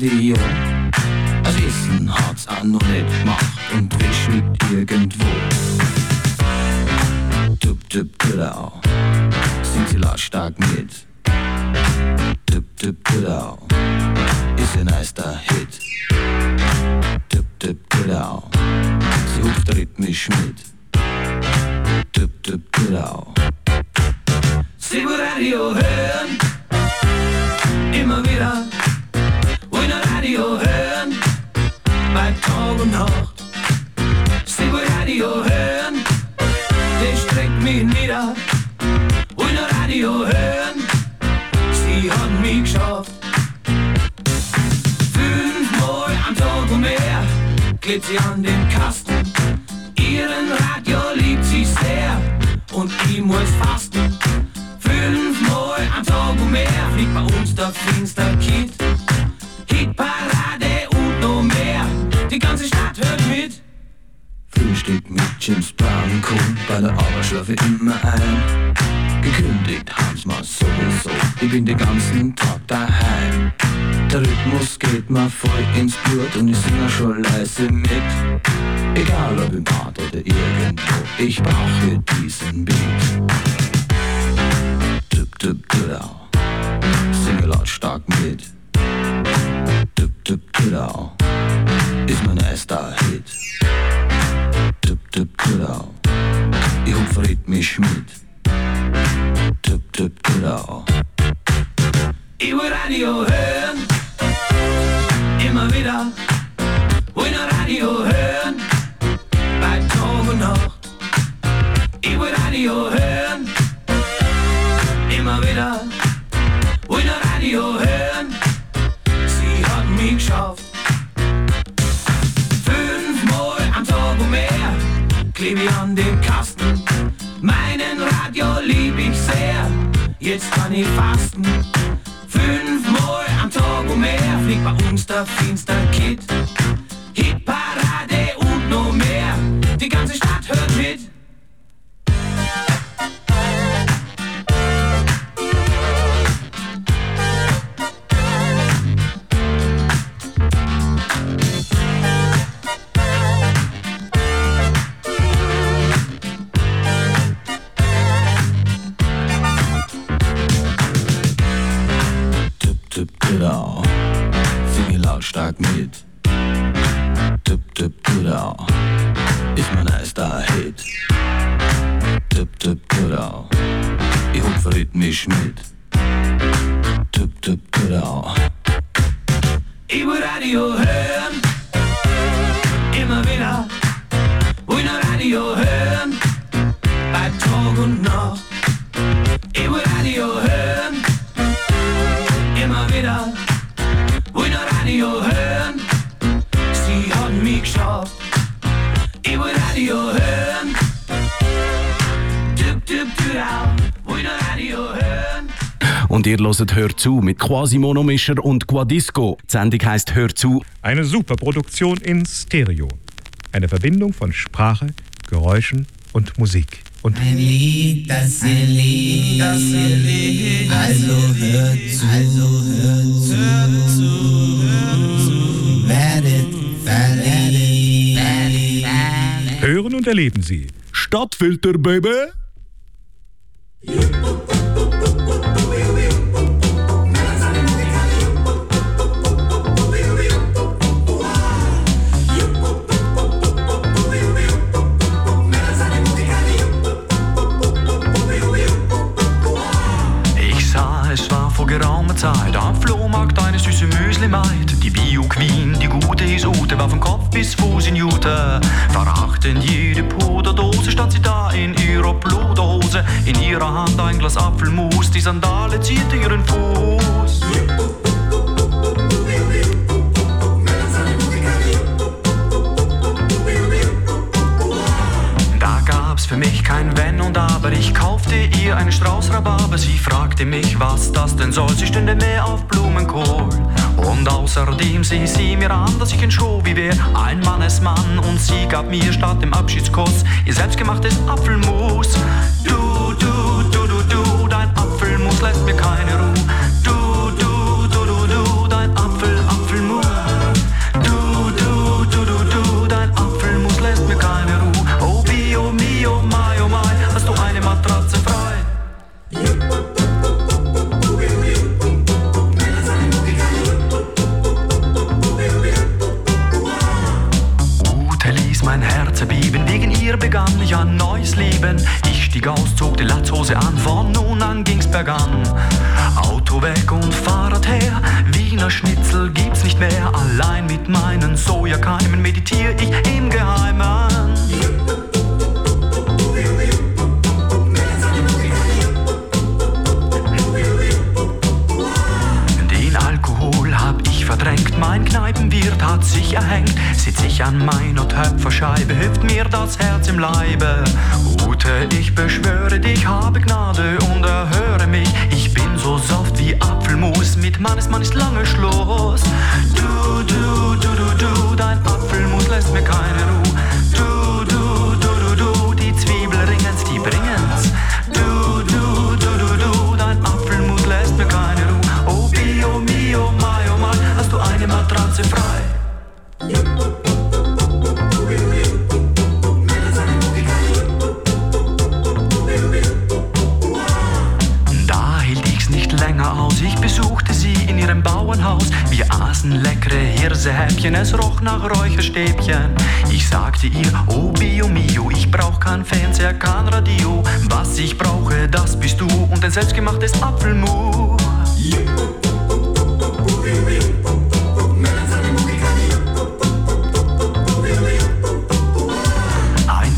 Radio. Riesen hat's auch noch nicht gemacht. ihr hört «Hör zu» mit Quasimono Mischer und Quadisco. Die Sendung heisst «Hör zu». Eine Superproduktion in Stereo. Eine Verbindung von Sprache, Geräuschen und Musik. Und ein Lied, das ein Lied, das ein Lied, also hör zu, also hör zu, hör zu, werdet verliebt. Hören und erleben Sie. Stadtfilter, Baby! Häusle Maid, die Bio-Queen, die gute Isute war von Kopf bis Fuß in Jute. Verachtend jede Puderdose stand sie da in ihrer Bluderhose, in ihrer Hand ein Glas Apfelmus, die Sandale zierte ihren Fuß. für mich kein Wenn und Aber. Ich kaufte ihr einen Strauß Rhabarber. Sie fragte mich, was das denn soll. Sie stünde mehr auf Blumenkohl. Und außerdem sieh sie mir an, dass ich ein wie wär, ein Mannesmann. Und sie gab mir statt dem Abschiedskuss ihr selbstgemachtes Apfelmus. Du, an, von nun an ging's bergan. Auto weg und Fahrrad her, Wiener Schnitzel gibt's nicht mehr. Allein mit meinen Sojakeimen meditiere ich im Geheimen. Sich erhängt, sitz ich an meiner Töpferscheibe, hilft mir das Herz im Leibe. Ute, ich beschwöre dich, habe Gnade und erhöre mich. Ich bin so soft wie Apfelmus, mit meines Mann ist lange Schluss. Du, du, du, du, du, dein Apfelmus lässt mir keine Ruhe. Du, du, du, du, du, die Zwiebel ringen's, die bringen's. Aßen leckere Hirsehäppchen, es roch nach Räucherstäbchen. Ich sagte ihr, oh Bio Mio, ich brauch kein Fernseher, kein Radio. Was ich brauche, das bist du und ein selbstgemachtes Apfelmus.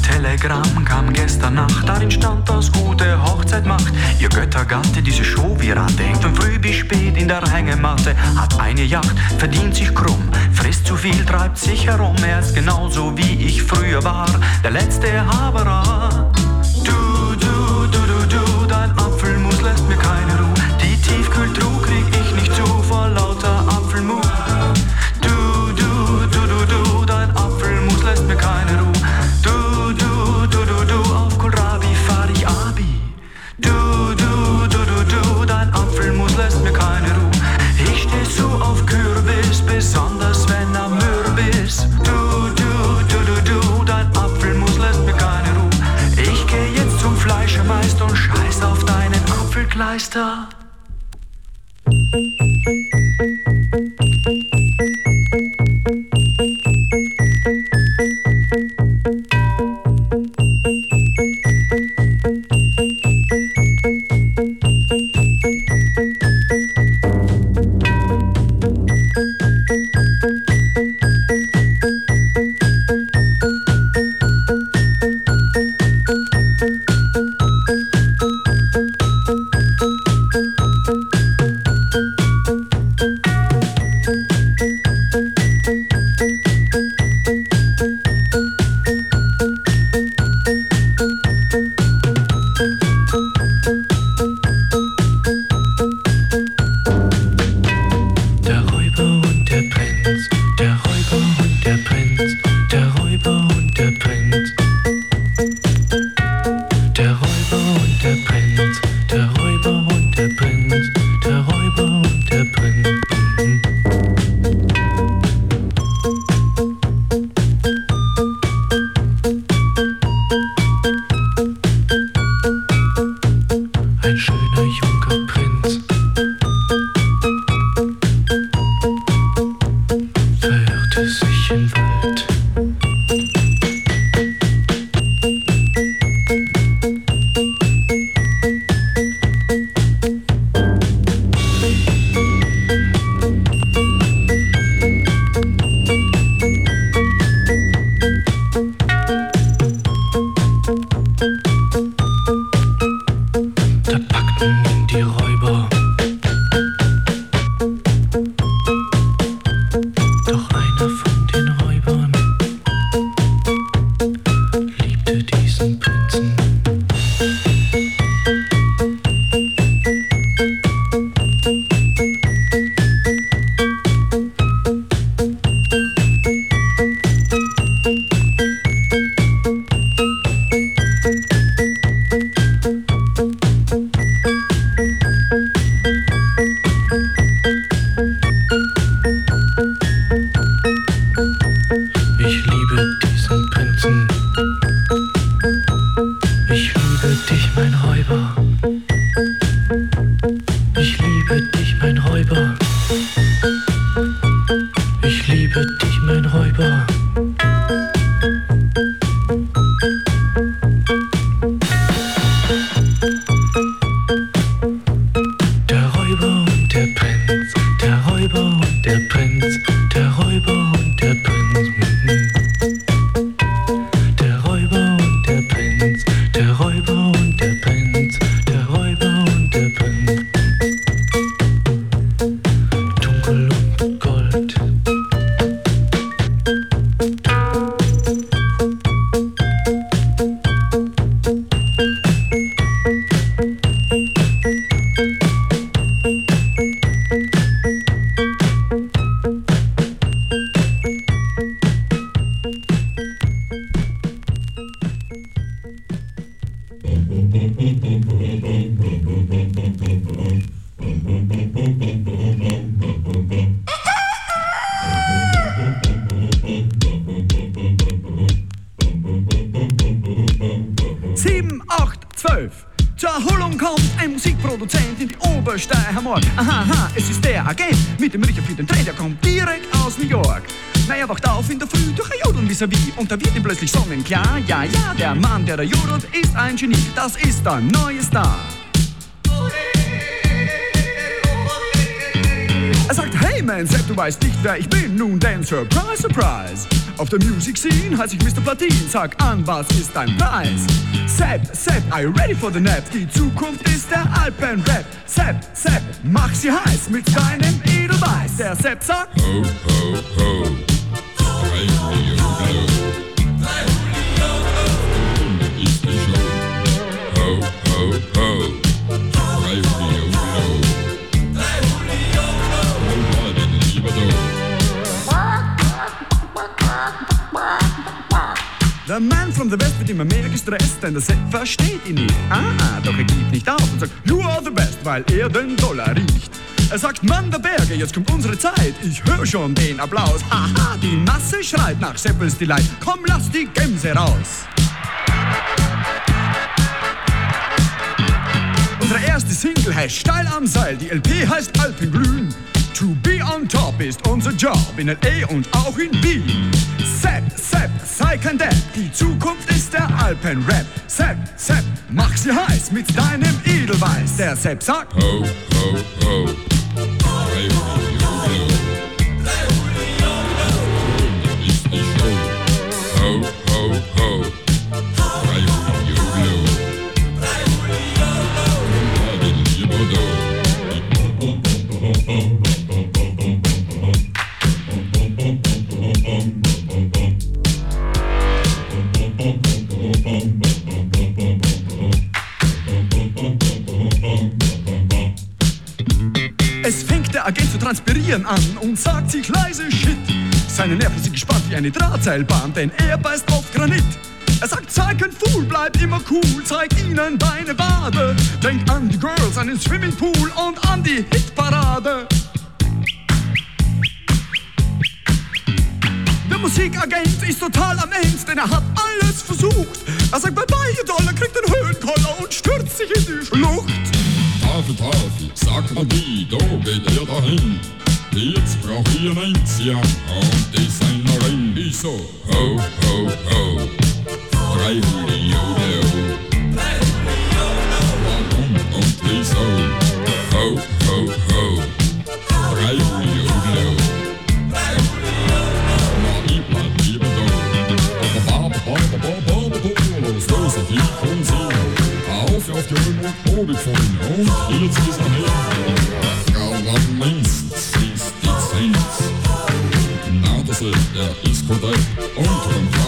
Telegramm kam gestern Nacht, darin stand, dass gute Hochzeit macht. Ihr Göttergatte diese Show wie Ratte, hängt von früh bis spät der Hängematte, hat eine Yacht, verdient sich krumm, frisst zu viel, treibt sich herum. Er ist genauso wie ich früher war, der letzte Haberer. star. Der Music Scene heiß ich Mr. Platin. Sag an, was ist dein Preis? Sepp, Sepp, are you ready for the nap? Die Zukunft ist der Alpenrap. Sepp, Sepp, mach sie heiß mit deinem Edelweiß. Der Sepp sagt, ho, ho, ho. Der Man from the West wird immer mehr gestresst, denn der Set versteht ihn nicht. Ah, doch er gibt nicht auf und sagt, you are the best, weil er den Dollar riecht. Er sagt, Mann der Berge, jetzt kommt unsere Zeit. Ich höre schon den Applaus. Haha, die Masse schreit nach Seppels Delight. Komm, lass die Gemse raus. Unsere erste Single heißt Steil am Seil, die LP heißt Alpenglühen. To be on top ist unser Job in L.A. und auch in Wien. Sepp, Sepp, sei kein Depp, die Zukunft ist der Alpenrap. Sepp, Sepp, mach sie heiß mit deinem Edelweiß. Der Sepp sagt Ho, ho, ho. Hey, Ho, transpirieren an und sagt sich leise Shit. Seine Nerven sind gespannt wie eine Drahtseilbahn, denn er beißt auf Granit. Er sagt, sei kein Fool, bleib immer cool, zeig ihnen deine Bade. Denk an die Girls, an den Swimmingpool und an die Hitparade. Der Musikagent ist total am Ende, denn er hat alles versucht. Er sagt, bye bye, Dollar, kriegt den Höhenkoller und stürzt sich in die Schlucht. Tafel, Tafel, sag mal wie, da geht er dahin. Jetzt brauch ich ein Enzian und Designerin, die so, ho, ho, ho. Drei Millionen. Warum und wieso? Ho, ho, ho. Drei Millionen. Na, ich bleib lieber da. Ba, ba, ba, ba, ba, ba, ba, ba, los, ich komm sie. Auf, auf die Höhen und Mode von. Und jetzt ist er her. Frau am längst ist die Zins. Na, das ist der Diskothek und vom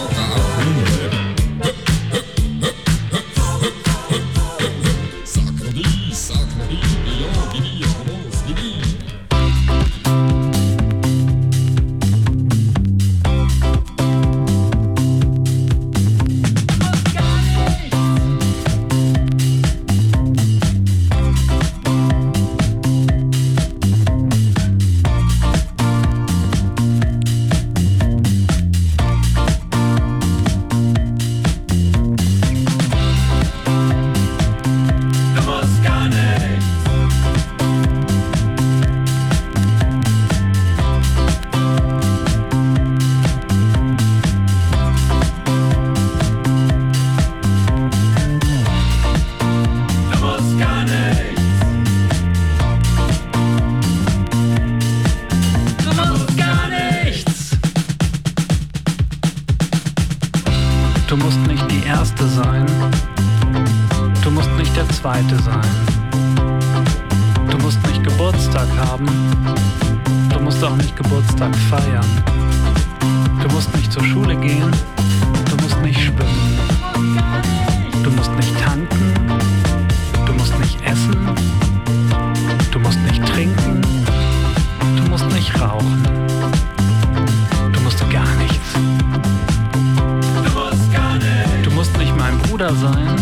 Bruder sein.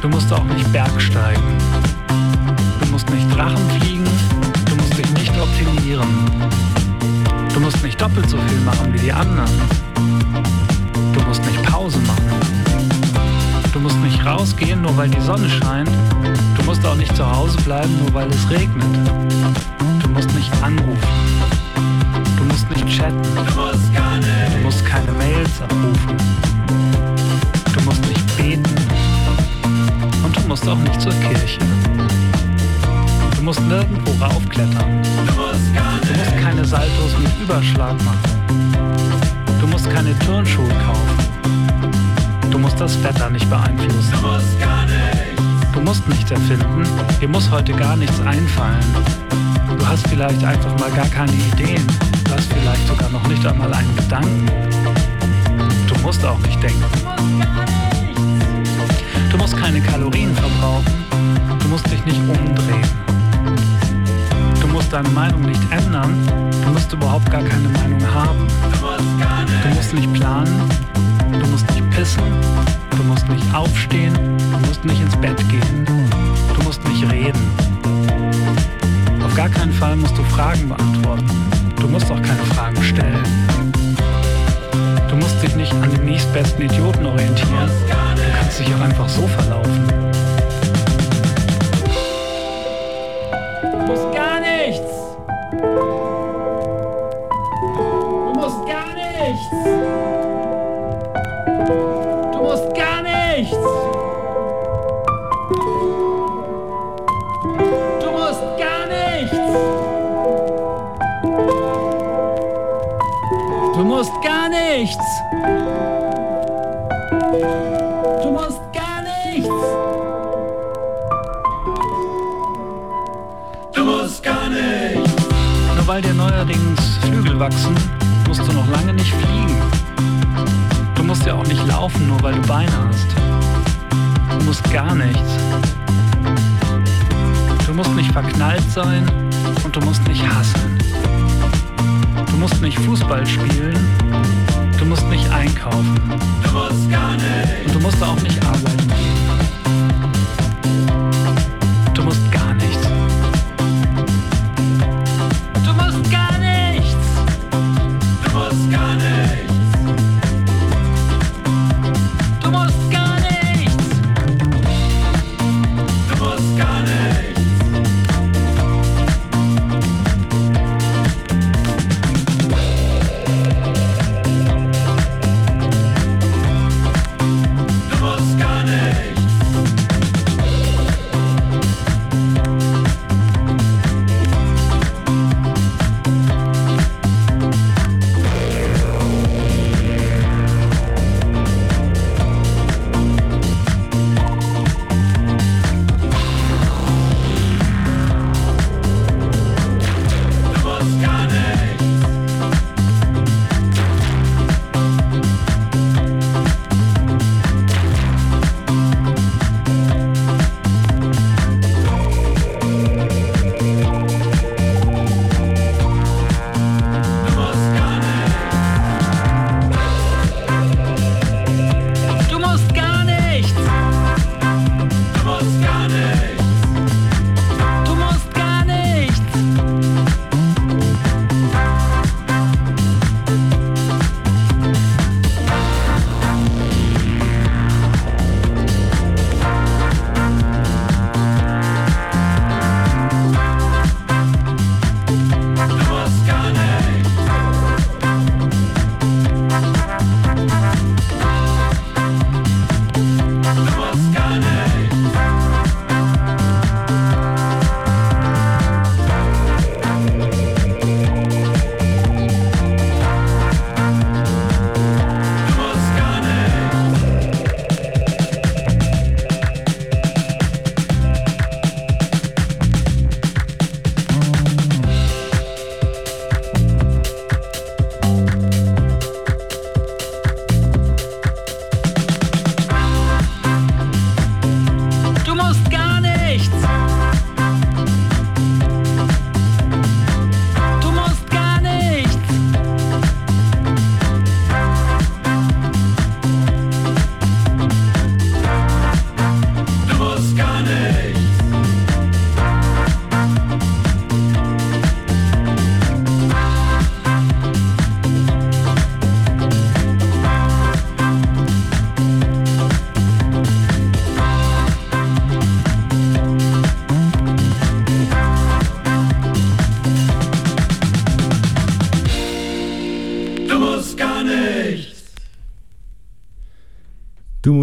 Du musst auch nicht bergsteigen. Du musst nicht Drachen fliegen. Du musst dich nicht optimieren. Du musst nicht doppelt so viel machen wie die anderen. Du musst nicht Pause machen. Du musst nicht rausgehen, nur weil die Sonne scheint. Du musst auch nicht zu Hause bleiben, nur weil es regnet. Du musst nicht anrufen. Du musst nicht chatten. Du musst keine Mails abrufen. Musst auch nicht zur Kirche. Du musst nirgendwo raufklettern. Du musst keine Saltos mit Überschlag machen. Du musst keine Turnschuhe kaufen. Du musst das Wetter nicht beeinflussen. Du musst nichts erfinden. Dir muss heute gar nichts einfallen. Du hast vielleicht einfach mal gar keine Ideen. Du hast vielleicht sogar noch nicht einmal einen Gedanken. Du musst auch nicht denken. Du musst keine Kalorien verbrauchen. Du musst dich nicht umdrehen. Du musst deine Meinung nicht ändern. Du musst überhaupt gar keine Meinung haben. Du musst nicht planen. Du musst nicht pissen. Du musst nicht aufstehen. Du musst nicht ins Bett gehen. Du musst nicht reden. Auf gar keinen Fall musst du Fragen beantworten. Du musst auch keine Fragen stellen. Du musst dich nicht an dem nächstbesten Idioten orientieren. Dich auch einfach so verlaufen.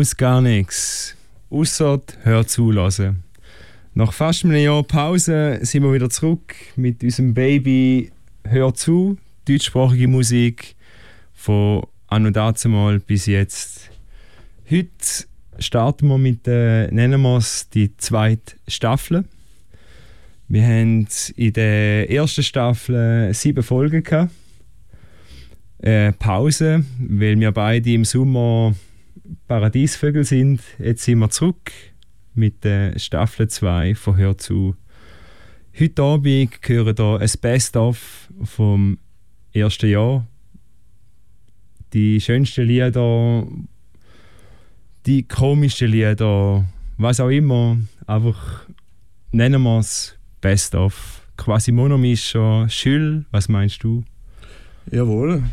Musst gar nichts. Ausser hör zulassen. Nach fast einem Jahr Pause sind wir wieder zurück mit unserem Baby Hör zu, deutschsprachige Musik von anno dazumal bis jetzt. Heute starten wir mit äh, nennen wir es die zweite Staffel. Wir haben in der ersten Staffel sieben Folgen gehabt. Äh, Pause, weil wir beide im Sommer Paradiesvögel sind. Jetzt sind wir zurück mit der Staffel 2 von Hör zu. Heute Abend hören wir ein Best-of vom ersten Jahr. Die schönsten Lieder, die komischsten Lieder, was auch immer. Einfach nennen wir es Best-of. Quasi Monomischer. Schül, was meinst du? Jawohl.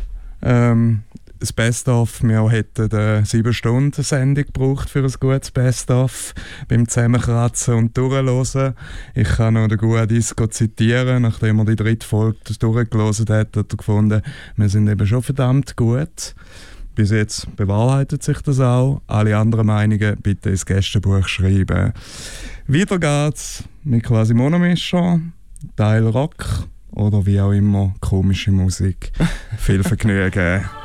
Ähm, das Best-of, wir hätten eine 7-Stunden-Sendung gebraucht für ein gutes Best-of beim Zusammenkratzen und Durchhören. Ich kann noch den guten Disco zitieren, nachdem er die dritte Folge durchgelesen hat, hat er gefunden, wir sind eben schon verdammt gut. Bis jetzt bewahrheitet sich das auch. Alle anderen Meinungen bitte ins Gästebuch schreiben. Weiter geht's mit quasi Monomischer, Teil Rock oder wie auch immer komische Musik. Viel Vergnügen.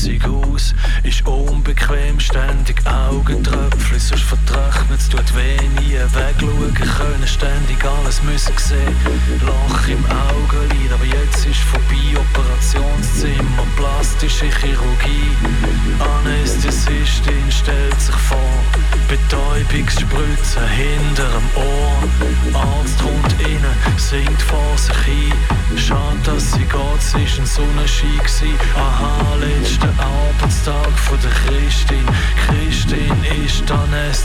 grusig aus, ist unbequem, ständig Augentröpfchen, sonst vertrocknet es, tut weh, nie wegschauen können, ständig alles müssen sehen, Loch im Augenlid, aber jetzt ist vorbei, Operationszimmer, plastische Chirurgie, Anästhesistin stellt sich vor, Betäubungsspritze hinterm Ohr, Arzt rund innen, singt vor sich hin, schade, dass sie Gott, sie ist ein Sonnenschein gewesen, aha,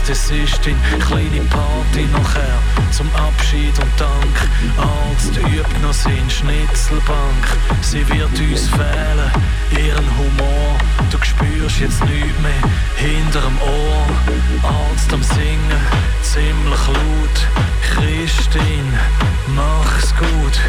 das ist dein kleine Party nachher zum Abschied und Dank. Arzt übt noch seinen Schnitzelbank. Sie wird uns fehlen, ihren Humor. Du spürst jetzt nichts mehr hinterm Ohr. Arzt am Singen, ziemlich laut. Christin, mach's gut.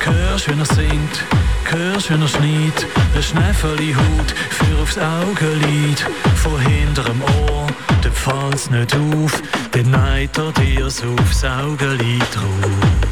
Hörst, wenn er singt, hörst, wenn er schneit. Ein Schnäffeli Hut für aufs Augenlid von hinterm Ohr. Minuten fall's nicht auf, dann Neid er dir aufs Augenlid drauf.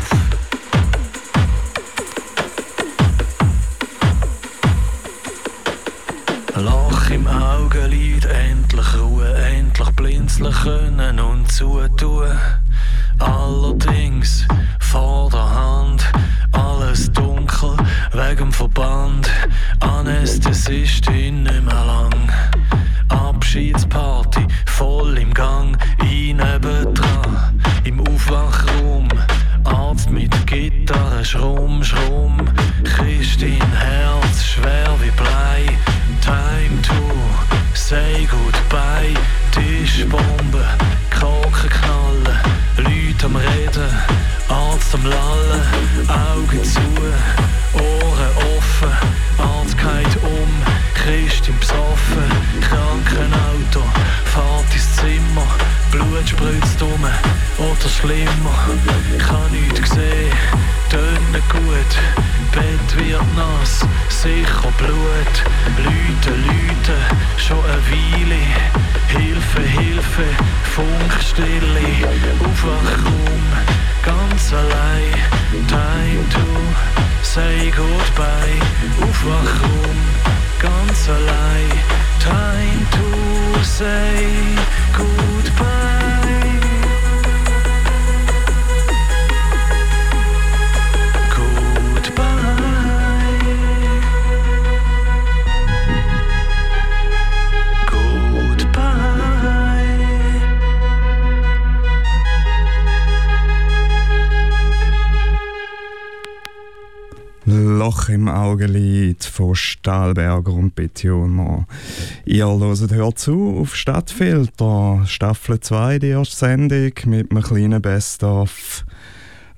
Ihr hört hört zu auf Stadtfilter, Staffel 2, die erste Sendung mit einem kleinen Best-of.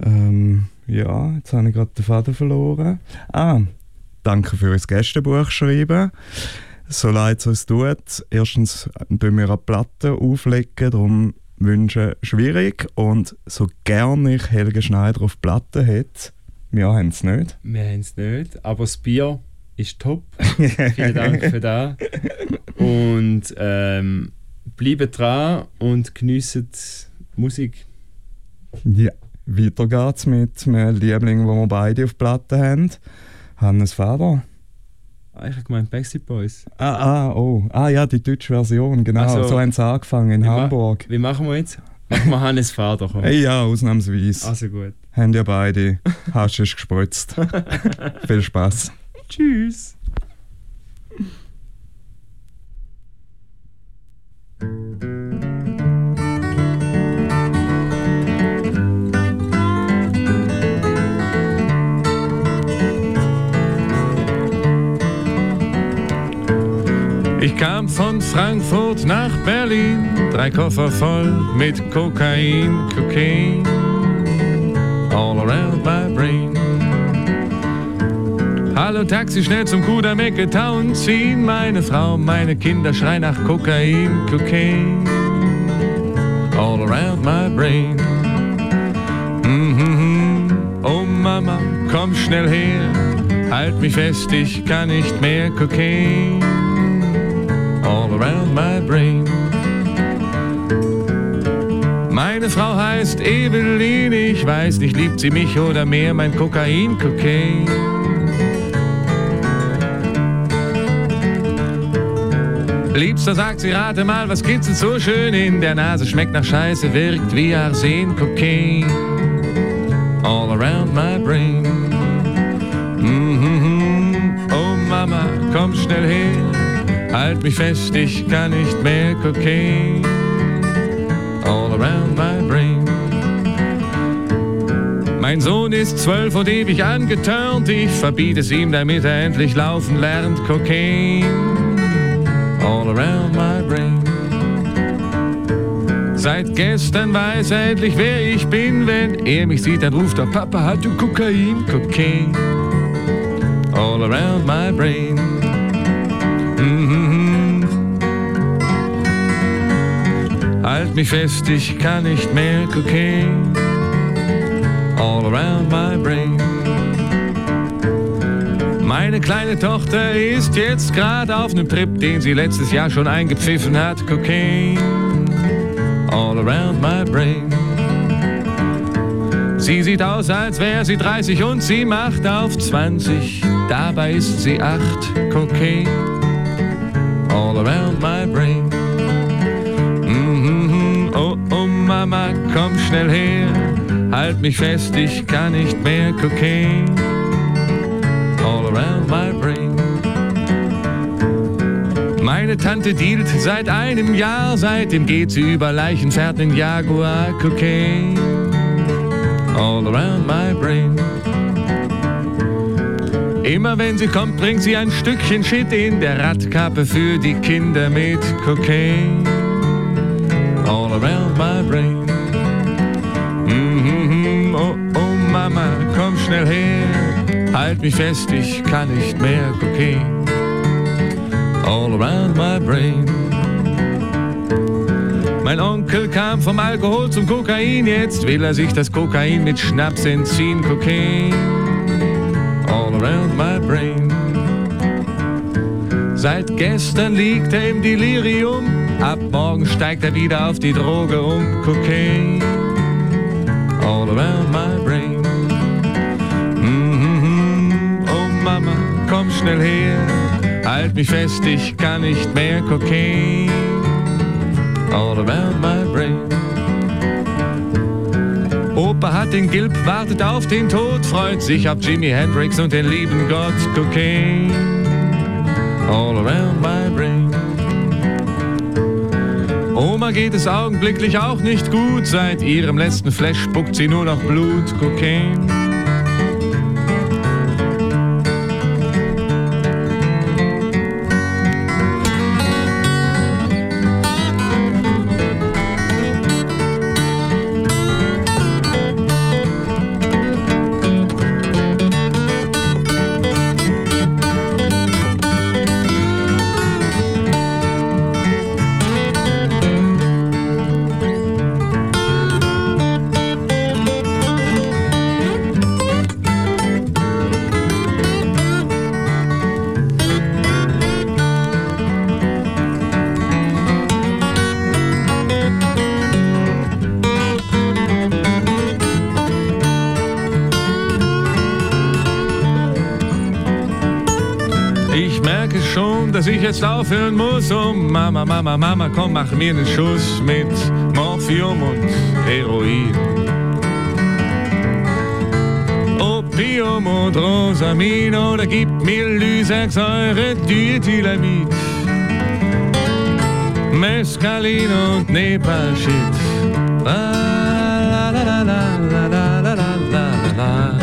Ähm, ja, jetzt habe ich gerade den Faden verloren. Ah, danke für das Gästebuch schreiben. So leid es uns tut. Erstens tun wir eine Platte auflegen, darum wünschen schwierig. Und so gerne ich Helge Schneider auf Platte hätte, wir haben es nicht. Wir haben es nicht, aber das Bier ist top. Vielen Dank für das. Und ähm, bleibt dran und geniessen Musik. Ja, weiter geht's mit einem Liebling, den wir beide auf Platte haben. Hannes Vater. Ah, ich habe gemeint Backstreet Boys. Ah, ah, oh. Ah ja, die deutsche Version, genau. Also, so haben sie angefangen in wie Hamburg. Ma wie machen wir jetzt? Machen wir Hannes Vater. Komm. Hey, ja, ausnahmsweise. Also gut. Haben ja beide Haschisch gespritzt. Viel Spaß. Tschüss. Ich kam von Frankfurt nach Berlin, drei Koffer voll mit Kokain, Cocaine, all around my brain. Hallo Taxi, schnell zum Kudamecke Town ziehen. Meine Frau, meine Kinder schreien nach Kokain, Cocaine, all around my brain. Oh Mama, komm schnell her, halt mich fest, ich kann nicht mehr Cocaine all around my brain. Meine Frau heißt Evelyn, ich weiß nicht, liebt sie mich oder mehr mein Kokain, Cocaine. Liebster sagt sie, rate mal, was kitzelt so schön in der Nase, schmeckt nach Scheiße, wirkt wie Arsen, Cocaine. All around my brain. Mhm, oh Mama, komm schnell her. Halt mich fest, ich kann nicht mehr Cocaine. All around my brain. Mein Sohn ist zwölf und ewig angeturnt. Ich verbiete es ihm, damit er endlich laufen lernt. Cocaine. All around my brain. Seit gestern weiß er endlich, wer ich bin. Wenn er mich sieht, dann ruft er, Papa, hat du Kokain? Cocaine. All around my brain. Halt mich fest, ich kann nicht mehr Cocaine. All around my brain. Meine kleine Tochter ist jetzt gerade auf nem Trip, den sie letztes Jahr schon eingepfiffen hat. Cocaine. All around my brain. Sie sieht aus, als wäre sie 30 und sie macht auf 20. Dabei ist sie 8. Cocaine. All around my brain. Mama, komm schnell her. Halt mich fest, ich kann nicht mehr Cocaine. All around my brain. Meine Tante dealt seit einem Jahr, seitdem geht sie über Leichen, fährt in Jaguar Cocaine. All around my brain. Immer wenn sie kommt, bringt sie ein Stückchen Shit in der Radkappe für die Kinder mit Cocaine. Around my brain. Mhm, oh, oh Mama, komm schnell her. Halt mich fest, ich kann nicht mehr Cocaine. All around my brain. Mein Onkel kam vom Alkohol zum Kokain, jetzt will er sich das Kokain mit Schnaps entziehen. Cocaine all around my brain. Seit gestern liegt er im Delirium, ab morgen steigt er wieder auf die Droge um. Cocaine all around my brain. Mhm, oh Mama, komm schnell her, halt mich fest, ich kann nicht mehr. Cocaine all around my brain. Opa hat den Gilb, wartet auf den Tod, freut sich auf Jimi Hendrix und den lieben Gott. Cocaine all around my Oma geht es augenblicklich auch nicht gut, seit ihrem letzten Flash spuckt sie nur noch Blut. Cocaine. Jetzt aufhören muss. Oh Mama, Mama, Mama, komm, mach mir einen Schuss mit Morphium und Heroin. Opium und Rosamin oder gib mir Lysergsäure, Diethylamid. Mescalin und Nepashit. La, la, la, la, la, la, la, la. La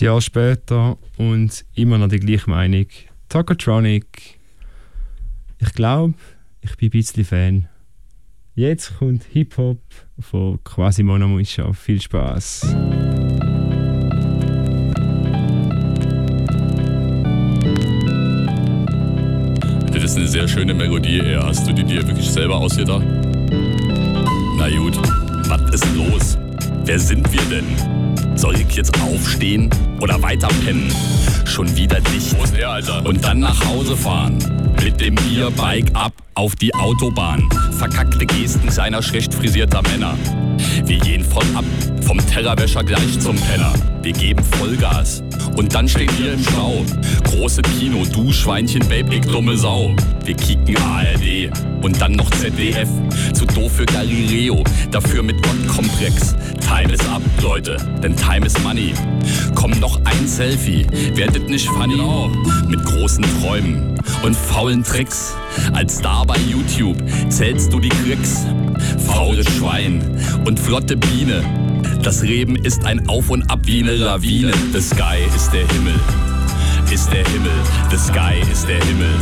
Jahr später und immer noch die gleiche Meinung. Tokotronic. Ich glaube, ich bin ein bisschen Fan. Jetzt kommt Hip-Hop von Quasimono Muisha. Viel Spaß. Das ist eine sehr schöne Melodie. Hast du die dir wirklich selber ausgedacht? Na gut, was ist los? Wer sind wir denn? Soll ich jetzt aufstehen oder weiter pennen? Schon wieder dicht. Und dann nach Hause fahren. Mit dem Bierbike ab auf die Autobahn. Verkackte Gesten seiner schlecht frisierter Männer. Wir gehen voll ab, vom Tellerwäscher gleich zum Penner. Wir geben Vollgas und dann stehen wir im Stau. Große Kino, du Schweinchen, Babe, ich dumme Sau. Wir kicken ARD und dann noch ZDF. Zu doof für Galileo, dafür mit Gottkomplex. Time is up, Leute, denn Time is money. Komm noch ein Selfie, werdet nicht funny. Mit großen Träumen und faulen Tricks. Als Star bei YouTube zählst du die Klicks. Faules Schwein und flotte Biene. Das Leben ist ein Auf und Ab wie eine Lawine. The sky ist der Himmel, ist der Himmel. The sky ist der Himmel,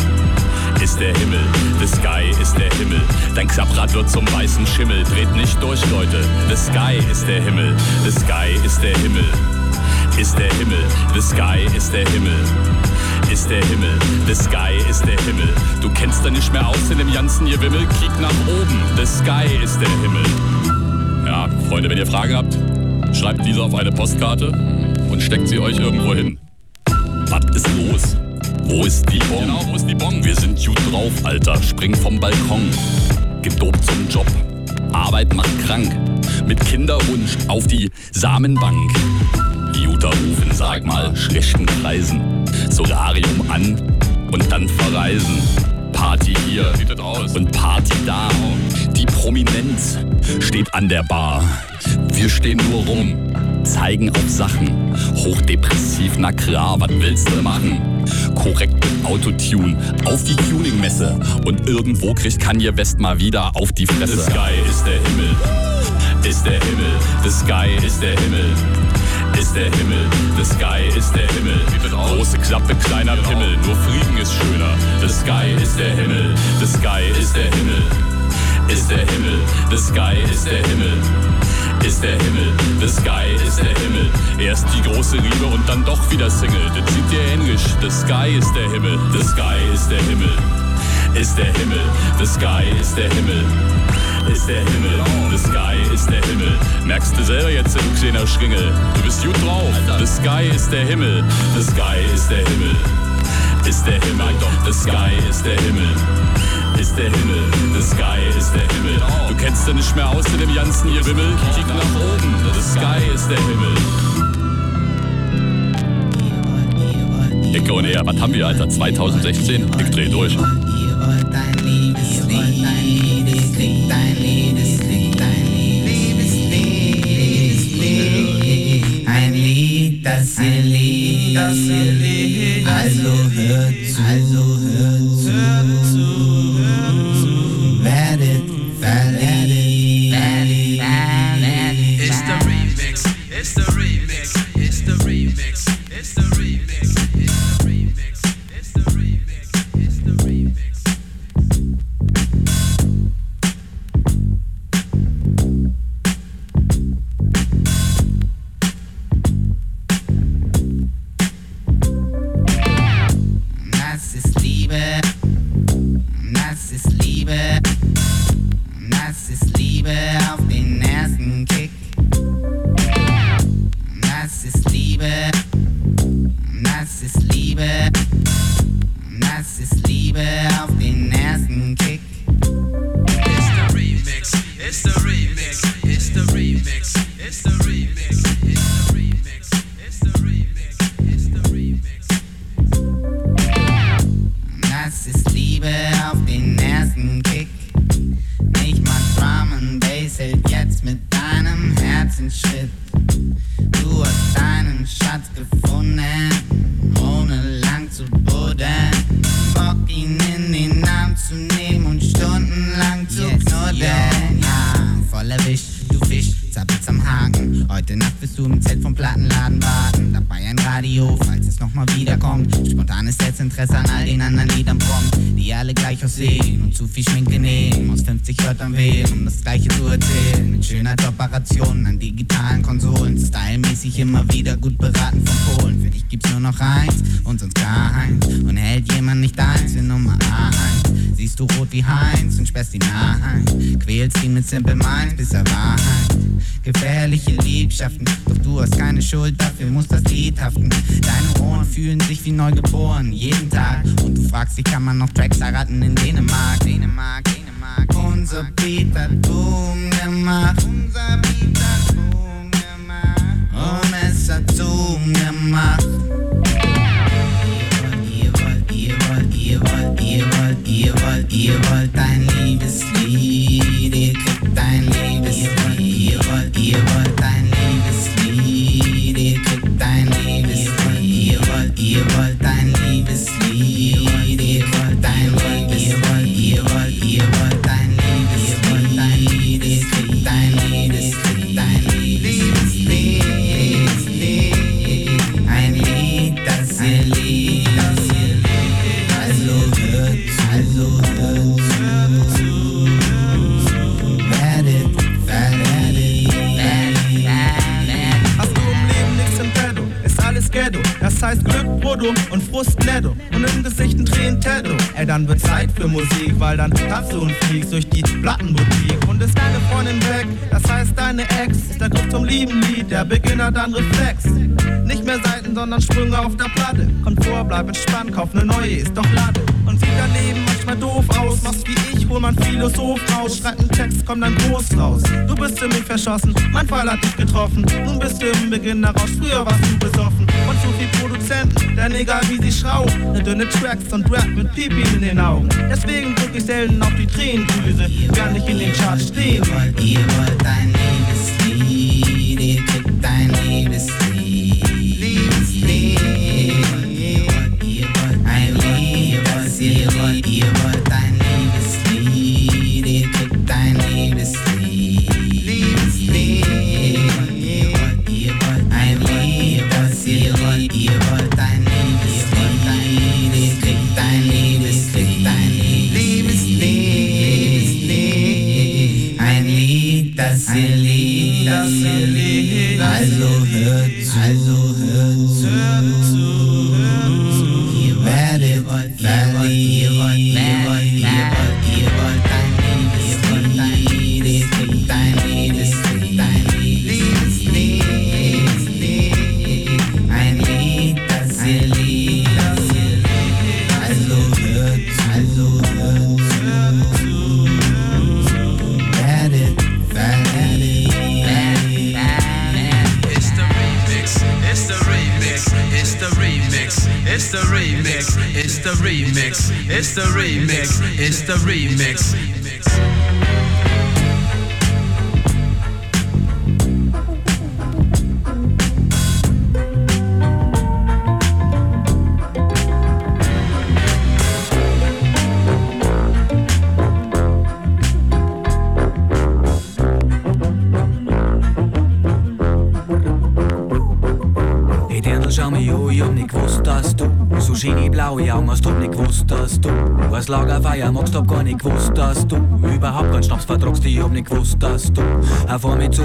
ist der Himmel. The sky ist der Himmel. Dein Klapprad wird zum weißen Schimmel. Dreht nicht durch, Leute. The sky ist der Himmel, the sky ist der Himmel, ist der Himmel. The sky ist der Himmel ist der Himmel, the sky ist der Himmel. Du kennst da nicht mehr aus in dem ganzen Gewimmel, kiek nach oben, the sky ist der Himmel. Ja, Freunde, wenn ihr Fragen habt, schreibt diese auf eine Postkarte und steckt sie euch irgendwo hin. Was ist los? Wo ist die Bon? Genau, wo ist die Bon? Wir sind gut drauf, Alter. Spring vom Balkon. Gedopt zum Job. Arbeit macht krank. Mit Kinderwunsch auf die Samenbank. Jutta rufen, sag mal, schlechten Kreisen. Solarium an und dann verreisen. Party hier und Party da. Die Prominenz steht an der Bar. Wir stehen nur rum, zeigen auf Sachen. Hochdepressiv, na klar, was willst du machen? Korrekt mit Autotune auf die Tuningmesse. Und irgendwo kriegt Kanye West mal wieder auf die Fresse. The Sky ist der Himmel, ist der Himmel. The Sky ist der Himmel ist der Himmel, the sky ist der Himmel. Große Klappe, kleiner Pimmel, nur Frieden ist schöner. The sky ist der Himmel, the sky ist der Himmel, ist der Himmel, the sky ist der Himmel. Ist der Himmel, the sky ist der Himmel. Erst die große Liebe und dann doch wieder Single. Das sieht dir ähnlich. The sky ist der Himmel, the sky ist der Himmel. Ist der Himmel, the sky ist der Himmel ist der Himmel, the sky ist der Himmel. Merkst du selber jetzt, du kleiner Schringel, du bist gut drauf. The sky ist der Himmel, the sky ist der Himmel. Ist der Himmel, the sky ist der Himmel. Ist der Himmel, the sky ist der Himmel. Du kennst ja nicht mehr aus in dem ganzen Gewimmel. Kick nach oben, the sky ist der Himmel. Ecke und er, was haben wir, Alter? 2016? Ich dreh durch. Ein Lied, das ihr liebt, das ihr liebt. Stylmäßig immer wieder gut beraten von Polen. Für dich gibt's nur noch eins und sonst gar eins. Und hält jemand nicht eins für Nummer eins. Siehst du rot wie Heinz und sperrst ihn ein. Quälst ihn mit Simple Minds bis er Wahrheit. Gefährliche Liebschaften, doch du hast keine Schuld, dafür muss das Lied haften. Deine Ohren fühlen sich wie neu geboren, jeden Tag. Und du fragst dich, kann man noch Tracks erraten in Dänemark? Dänemark, Dänemark. Unser Beat hat Boom gemacht. Unser Beat hat Boom es Zoom gemacht. Ihr wollt, ihr wollt, ihr wollt, ihr wollt, ihr wollt, ihr wollt Liebeslied. Ihr kriegt ein Brutto und Frust netto. Und im Gesicht ein Tränen Tattoo. Ey, dann wird Zeit für Musik, weil dann tanzt du und fliegst durch die Plattenboutique. Und ist deine Freundin weg, das heißt deine Ex. Ist der Grund zum lieben Lied, der Beginner dann Reflex. Nicht mehr Seiten, sondern Sprünge auf der Platte. Kommt vor, bleib entspannt, kauf ne neue, ist doch Latte. Und dein Leben manchmal doof aus. Machst wie ich, hol man Philosoph raus. Schreib einen Text, komm dann groß raus. Du bist für mich verschossen, mein Fall hat dich getroffen. Nun bist du im Beginnerrausch, früher warst du besoffen. Und zu viel Produzenten, denn egal wie sie schrauben. Ne dünne Tracks und Rap mit Pipi in den Augen. Deswegen drück ich selten auf die Tränendrüse, gar nicht in den Charts stehen. Ihr wollt, ihr wollt ein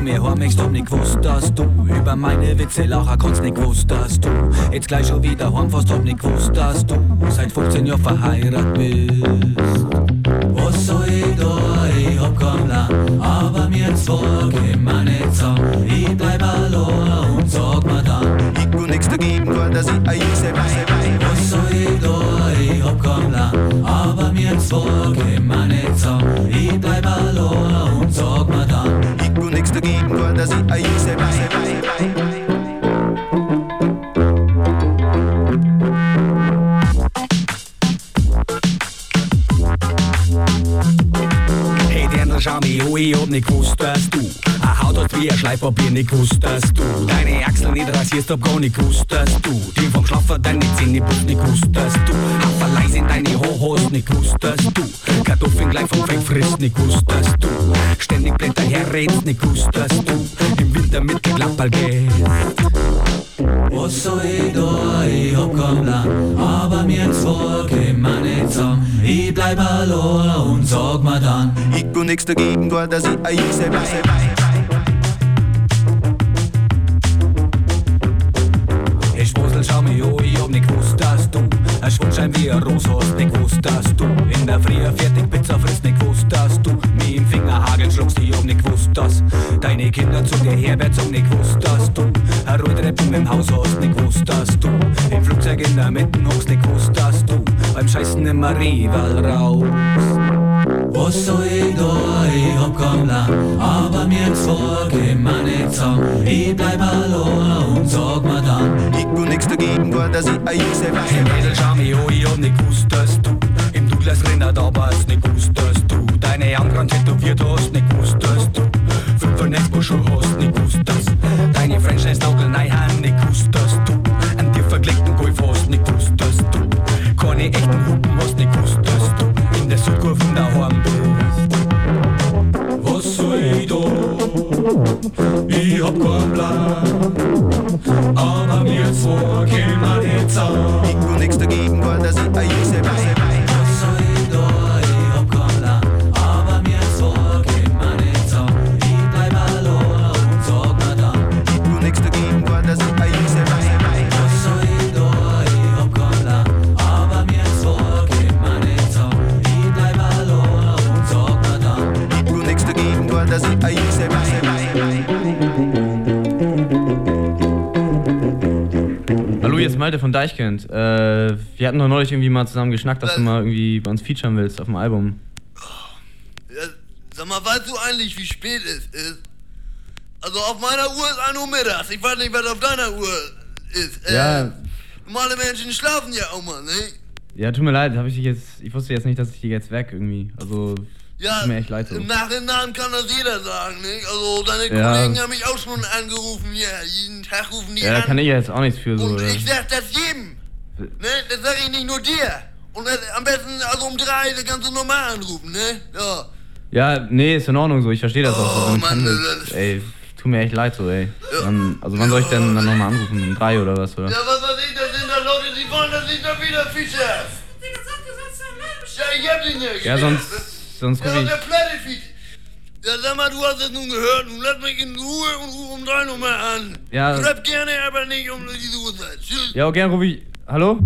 mir heim möchtest, hab nicht gewusst, dass du über meine Witze lachen kannst, nicht gewusst, dass du jetzt gleich schon wieder heimfährst, hab nicht gewusst, dass du seit 15 Jahren verheiratet bist. Was soll ich da? Ich hab keinen Plan, aber mir zwei mir nicht zusammen. Ich bleib allein und sag mir dann, Ich kann nichts dagegen, weil dass ich ein Juse was soll ich da? Ich hab keinen Plan, aber mir zwei mir nicht zusammen. Ich bleib rasierst, hab gar nicht gewusst, dass du die vom Schlafen deine Zähne putzt, nicht gewusst, dass du Haferlei in deine hast, nicht gewusst, dass du Kartoffeln gleich vom Feld frisst, nicht gewusst, dass du ständig blätter her redst, nicht gewusst, dass du im Winter mit der Klappal gehst. Was soll ich da? Ich hab keinen Plan, aber mir zwei können wir nicht sagen. Ich bleib allein und sag mir dann. Ich tu nix dagegen, nur dass ich ein Juse weiß. Immer Rival raus. Was soll ich da? Ich hab keinen Plan, aber mir wir nicht sagen. Ich bleib allein und sag mir dann. Ich tu nix dagegen, nur dass ich ein Hey Mädel, schau mich an, ich hab nicht gewusst, dass du im Douglas Renner da warst, nicht gewusst, dass du deine Arme tätowiert hast, nicht gewusst, dass du fünf Netzbuschel hast, nicht gewusst, dass von Deichkind. Äh, wir hatten doch neulich irgendwie mal zusammen geschnackt, dass du mal irgendwie bei uns featuren willst auf dem Album. Ja, sag mal, weißt du eigentlich, wie spät es ist? Also auf meiner Uhr ist 1 Uhr mittags. Ich weiß nicht, was auf deiner Uhr ist. Äh, Ja, Normale Menschen schlafen ja auch mal, ne? ja, tut mir leid, hab ich dich jetzt. Ich wusste jetzt nicht, dass ich dich jetzt weg irgendwie. Also, Ja, tut mir echt leid so. im Nachhinein kann das jeder sagen, ne? Also deine Ja. Kollegen haben mich auch schon angerufen, ja. Jeden Tag rufen die Ja, da an. kann ich ja jetzt auch nichts für so. Und oder? ich sag das jedem. Ne? Das sag ich nicht nur dir. Und das, am besten also um drei, da kannst du normal anrufen, ne? Ja. Ja, nee, ist in Ordnung so, ich verstehe das auch. so. Oh, Mann, kann das- das, ey, tut mir echt leid so, ey. Dann, also wann soll ich denn dann nochmal anrufen? Um drei oder was, oder? Ja, was weiß ich, das sind da Leute, die wollen, dass ich da wieder Fischer. Ja, ich sonst, sonst Ja, ruf ich. Ja, sag mal, du hast es nun gehört. Nun lass mich in Ruhe und ruf um drei nochmal an. Ja. Schreib gerne, aber nicht um diese Uhrzeit. Tschüss. Ja, okay, dann ruf ich. Hallo?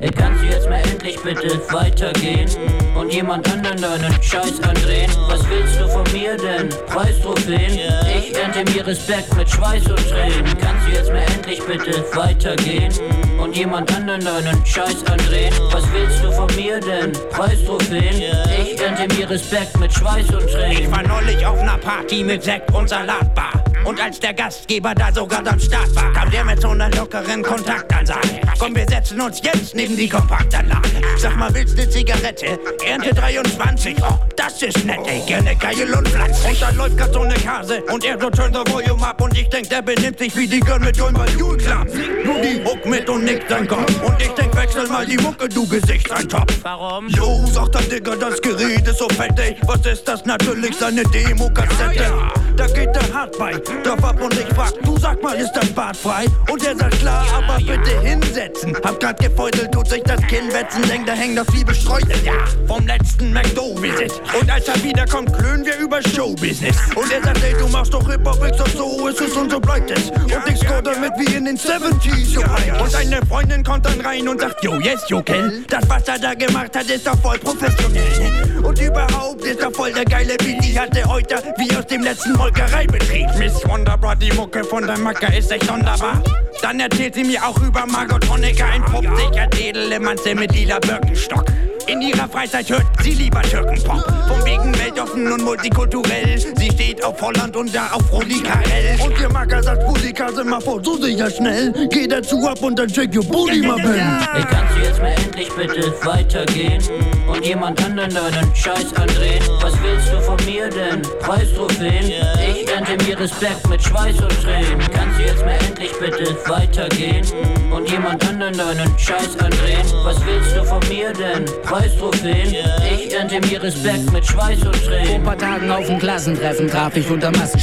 Ey, kannst du jetzt mal endlich bitte weitergehen und jemand anderen deinen Scheiß andrehen? Was willst du von mir denn? Preistrophäen? Ich ernte mir Respekt mit Schweiß und Tränen. Kannst du jetzt mal endlich bitte weitergehen und jemand anderen deinen Scheiß andrehen? Was willst du von mir denn? Preistrophäen? Ich ernte mir Respekt mit Schweiß und Tränen. Ich war neulich auf einer Party mit Sekt und Salatbar. Und als der Gastgeber da sogar am Start war, kam der mit so einer lockeren Kontaktansage. Komm, wir setzen uns jetzt neben die Kompaktanlage. Sag mal, willst ne Zigarette? Ernte 23. Oh, das ist nett, ey, gerne geil und pflanzlich. Und dann läuft grad so ne Kase und er so turn the volume up. Und ich denk, der benimmt sich wie die Girl mit Joel Jule Club. Nur die Muck mit und nickt sein Kopf. Und ich denk, wechsel mal die Mucke, du Gesicht, ein Top. Warum? Jo, sagt der Digga, das Gerät ist so fett, ey. Was ist das? Natürlich seine Demo-Kassette. Da geht der hart bei, drauf ab und ich frag, du sag mal, ist das Bad frei? Und er sagt klar, aber bitte hinsetzen. Hab grad gefeutelt, tut sich das Kinn wetzen, denk, da hängt das wie bestreut, ja. Vom letzten McDo-Visit. Und als er wiederkommt, klönen wir über Showbusiness. Und er sagt, ey, du machst doch Hip-Hop, ich sag, so ist es und so bleibt es. Und ich score damit wie in den 70s, jo. Und seine Freundin kommt dann rein und sagt, yo, yes, you can. Das, was er da gemacht hat, ist doch voll professionell. Und überhaupt ist er voll der geile Beat, die hatte heute wie aus dem letzten Molkereibetrieb. Miss Wonderbra, die Mucke von der Macker ist echt sonderbar. Dann erzählt sie mir auch über Margot Honecker, ein 50er Edelemannse mit lila Birkenstock. In ihrer Freizeit hört sie lieber Türkenpop. Von wegen weltoffen und multikulturell. Sie steht auf Holland und da auf Rudi Karel. Und ihr Macker sagt, Musiker sind mal vor, so sicher schnell. Geh dazu ab und dann check your booty, mal Ben. Ey, kannst du jetzt mal endlich bitte weitergehen und jemand anderen deinen Scheiß andrehen? Was willst du von mir denn? Preistrophäen? Ich ernte mir Respekt mit Schweiß und Tränen. Kannst du jetzt mal endlich bitte weitergehen und jemand anderen deinen Scheiß andrehen? Was willst du von mir denn? Preistrophäen? Ich ernte mir Respekt mit Schweiß und Vor Tränen. paar Tagen auf dem Klassentreffen traf ich unter Massen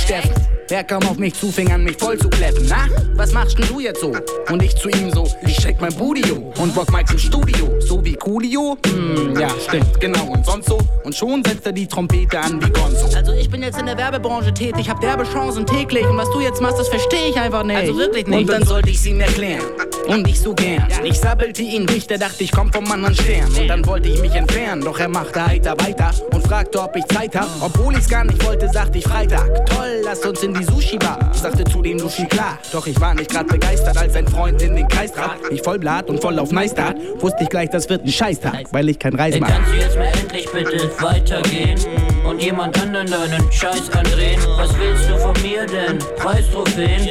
Wer kam auf mich zu, fing an mich voll zu kleppen. Na, was machst denn du jetzt so? Und ich zu ihm so, ich check mein Budio und rock Mike im Studio. So wie Coolio? Hm, ja, stimmt, genau. Und sonst so? Und schon setzt er die Trompete an wie Gonzo. Also ich bin jetzt in der Werbebranche tätig, hab derbe Chancen täglich. Und was du jetzt machst, das verstehe ich einfach nicht. Also wirklich nicht. Und dann sollte ich's ihm erklären. Und ich so gern. Ich sabbelte ihn durch, der dachte, ich komm vom anderen Stern. Und dann wollte ich mich entfernen, doch er machte heiter weiter und fragte, ob ich Zeit hab. Obwohl ich's gar nicht wollte, sagte ich Freitag. Toll, lass uns in die Sushi-Bar. Ich sagte zu dem Sushi klar. Doch ich war nicht grad begeistert, als ein Freund in den Kreis trat. Ich voll blatt und voll auf Neistart. Wusste ich gleich, das wird ein Scheißtag, weil ich kein Reis mag. kannst du jetzt mal endlich bitte weitergehen und jemand anderen deinen Scheiß andrehen? Was willst du von mir denn? Preistrophäen?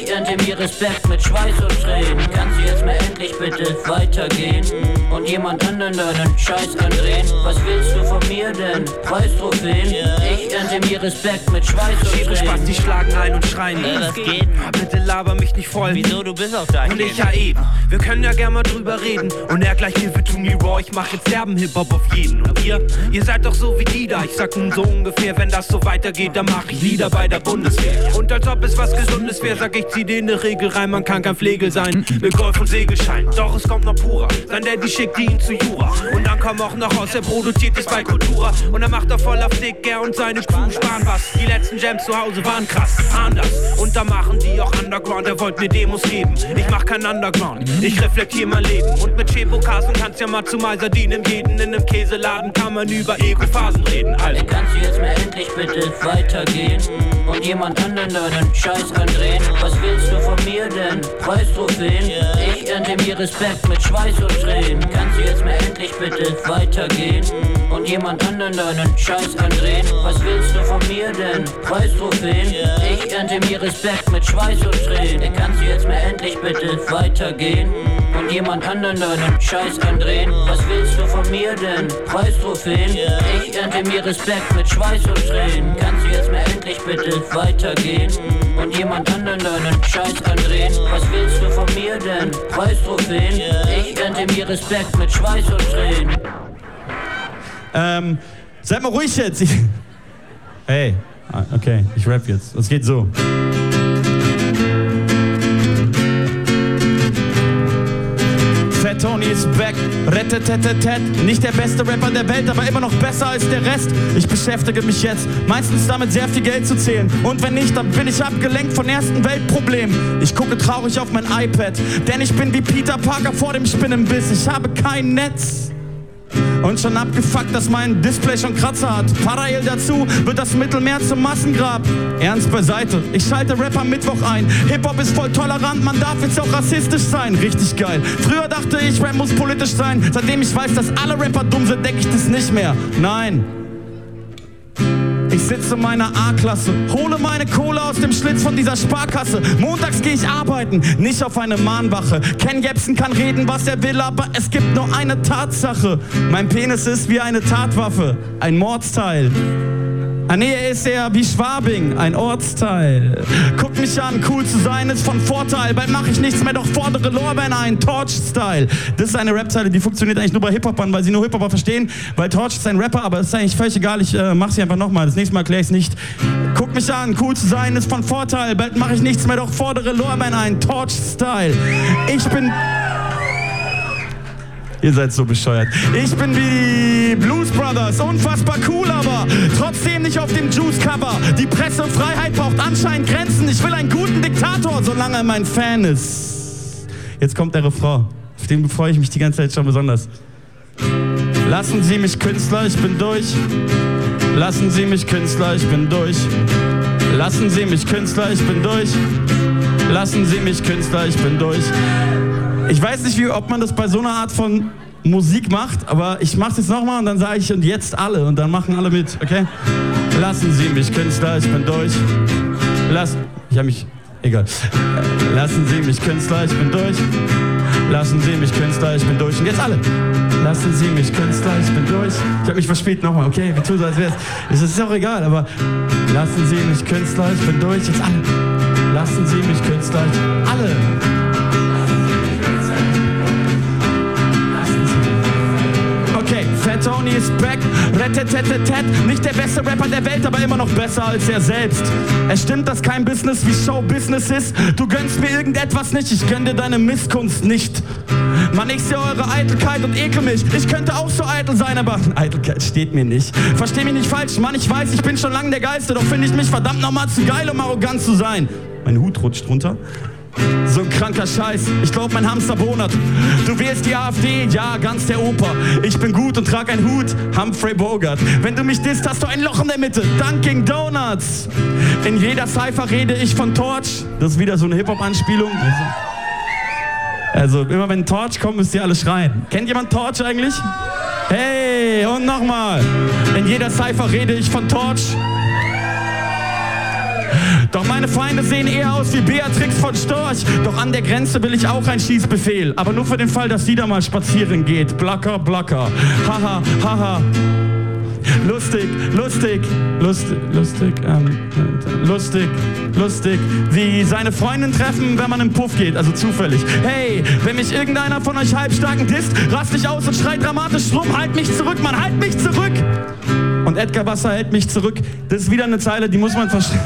Ich ernte mir Respekt mit Schweiß und Tränen. Kannst du jetzt mal endlich bitte weitergehen und jemand anderen deinen Scheiß andrehen? Was willst du von mir denn? Preistrophäen? Ich ernte mir Respekt mit Schweiß und Schiere Spaß, Tränen. die schlagen ein und schreien. Ey, was geht? Bitte laber mich nicht voll. Wieso, du bist auch da Und ich ja eben. Wir können ja gerne mal drüber reden. Und er gleich Hilfe to me raw. Ich mach jetzt derben Hip-Hop auf jeden. Und ihr, ihr seid doch so wie die da. Ich sag nun so ungefähr, wenn das so weitergeht, dann mach ich Lieder bei der Bundeswehr. Und als ob es was Gesundes wäre, sag ich, zieh dir eine Regel rein. Man kann kein Pflegel sein. Mit Golf und Segelschein. Doch es kommt noch purer. Sein Daddy schickt ihn zu Jura. Und dann kommt auch noch aus, er produziert es bei Kultura. Und dann macht er voll auf dick, er und seine Crew sparen was. Die letzten Jams zu Hause waren krass, anders. Und da machen die auch Underground, er wollte mir Demos geben. Ich mach kein Underground, ich reflektier mein Leben. Und mit Chepo Carsten kannst ja mal zu Meiser dienen. Jeden in einem Käseladen kann man über Ego-Phasen reden. Also. Kannst du jetzt mal endlich bitte weitergehen und jemand anderen deinen Scheiß andrehen? Was willst du von mir denn? Preistrophäen? Ich ernte mir Respekt mit Schweiß und Tränen. Kannst du jetzt mal endlich bitte weitergehen und jemand anderen deinen Scheiß andrehen? Was willst du von mir denn? Preistrophäen? Ich ernte mir Respekt mit Schweiß und Tränen. Kannst du jetzt mal endlich bitte weitergehen und jemand anderen deinen Scheiß andrehen? Was willst du von mir denn? Preistrophäen? Ich ernte mir Respekt mit Schweiß und Tränen. Kannst du jetzt mal endlich bitte weitergehen und jemand anderen deinen Scheiß andrehen? Was willst du von mir denn? Preistrophäen? Ich mir Respekt mit Schweiß und Tränen. Ähm, seid mal ruhig jetzt. Hey, ah, okay, ich rap jetzt. Es geht so. Fat Tony ist back, rettetetetet. Nicht der beste Rapper der Welt, aber immer noch besser als der Rest. Ich beschäftige mich jetzt meistens damit, sehr viel Geld zu zählen. Und wenn nicht, dann bin ich abgelenkt von ersten Weltproblemen. Ich gucke traurig auf mein iPad, denn ich bin wie Peter Parker vor dem Spinnenbiss. Ich habe kein Netz. Und schon abgefuckt, dass mein Display schon Kratzer hat. Parallel dazu wird das Mittelmeer zum Massengrab. Ernst beiseite, ich schalte Rapper Mittwoch ein. Hip-Hop ist voll tolerant, man darf jetzt auch rassistisch sein. Richtig geil. Früher dachte ich, Rap muss politisch sein. Seitdem ich weiß, dass alle Rapper dumm sind, denke ich das nicht mehr. Nein. Sitze in meiner A-Klasse, hole meine Kohle aus dem Schlitz von dieser Sparkasse. Montags gehe ich arbeiten, nicht auf eine Mahnwache. Ken Jebsen kann reden, was er will, aber es gibt nur eine Tatsache. Mein Penis ist wie eine Tatwaffe, ein Mordsteil. Ah nee, er ist eher wie Schwabing, ein Ortsteil. Guck mich an, cool zu sein ist von Vorteil. Bald mache ich nichts mehr, doch fordere Lorbeeren ein. Torch-Style. Das ist eine Rap-Zeile, die funktioniert eigentlich nur bei Hip-Hopern, weil sie nur Hip-Hopper verstehen. Weil Torch ist ein Rapper, aber ist eigentlich völlig egal. Ich äh, mach sie einfach nochmal. Das nächste Mal erkläre ich es nicht. Guck mich an, cool zu sein ist von Vorteil. Bald mache ich nichts mehr, doch fordere Lorbeeren ein. Torch-Style. Ich bin... Ihr seid so bescheuert. Ich bin wie die Blues Brothers, unfassbar cool, aber trotzdem nicht auf dem Juice-Cover. Die Pressefreiheit braucht anscheinend Grenzen. Ich will einen guten Diktator, solange er mein Fan ist. Jetzt kommt der Refrain. Auf den freue ich mich die ganze Zeit schon besonders. Lassen Sie mich Künstler, ich bin durch. Lassen Sie mich Künstler, ich bin durch. Lassen Sie mich Künstler, ich bin durch. Lassen Sie mich Künstler, ich bin durch. Ich weiß nicht, wie, ob man das bei so einer Art von Musik macht, aber ich mach's jetzt nochmal und dann sage ich und jetzt alle und dann machen alle mit, okay? Lassen Sie mich Künstler, ich bin durch. Lass, ich habe mich, egal. Lassen Sie mich Künstler, ich bin durch. Lassen Sie mich Künstler, ich bin durch. Und jetzt alle. Lassen Sie mich Künstler, ich bin durch. Ich habe mich verspielt nochmal, okay? Wir tun so, als wär's. Es ist auch egal, aber lassen Sie mich Künstler, ich bin durch. Jetzt alle. Lassen Sie mich Künstler, ich, alle. Fat Tony ist back. Rettetetetet. Nicht der beste Rapper der Welt, aber immer noch besser als er selbst. Es stimmt, dass kein Business wie Show-Business ist. Du gönnst mir irgendetwas nicht, ich gönn dir deine Misskunst nicht. Mann, ich sehe eure Eitelkeit und ekel mich. Ich könnte auch so eitel sein, aber Eitelkeit steht mir nicht. Versteh mich nicht falsch, Mann, ich weiß, ich bin schon lange der Geiste, doch finde ich mich verdammt nochmal zu geil, um arrogant zu sein. Mein Hut rutscht runter. So ein kranker Scheiß, ich glaub mein Hamster bonert. Du wählst die AfD, ja, ganz der Oper. Ich bin gut und trag einen Hut, Humphrey Bogart. Wenn du mich disst, hast du ein Loch in der Mitte, Dunkin' Donuts. In jeder Cypher rede ich von Torch. Das ist wieder so eine Hip-Hop-Anspielung. Also immer wenn Torch kommt, müsst ihr alle schreien. Kennt jemand Torch eigentlich? Hey, und nochmal. In jeder Cypher rede ich von Torch. Doch meine Feinde sehen eher aus wie Beatrix von Storch. Doch an der Grenze will ich auch ein Schießbefehl. Aber nur für den Fall, dass sie da mal spazieren geht. Blacker, blacker. Haha, haha. Lustig, lustig, lustig, lustig, ähm, lustig, lustig, wie seine Freundin treffen, wenn man im Puff geht, also zufällig. Hey, wenn mich irgendeiner von euch halbstarken disst, rast ich aus und schreit dramatisch rum, halt mich zurück, Mann, halt mich zurück! Und Edgar Wasser hält mich zurück. Das ist wieder eine Zeile, die muss man verstehen.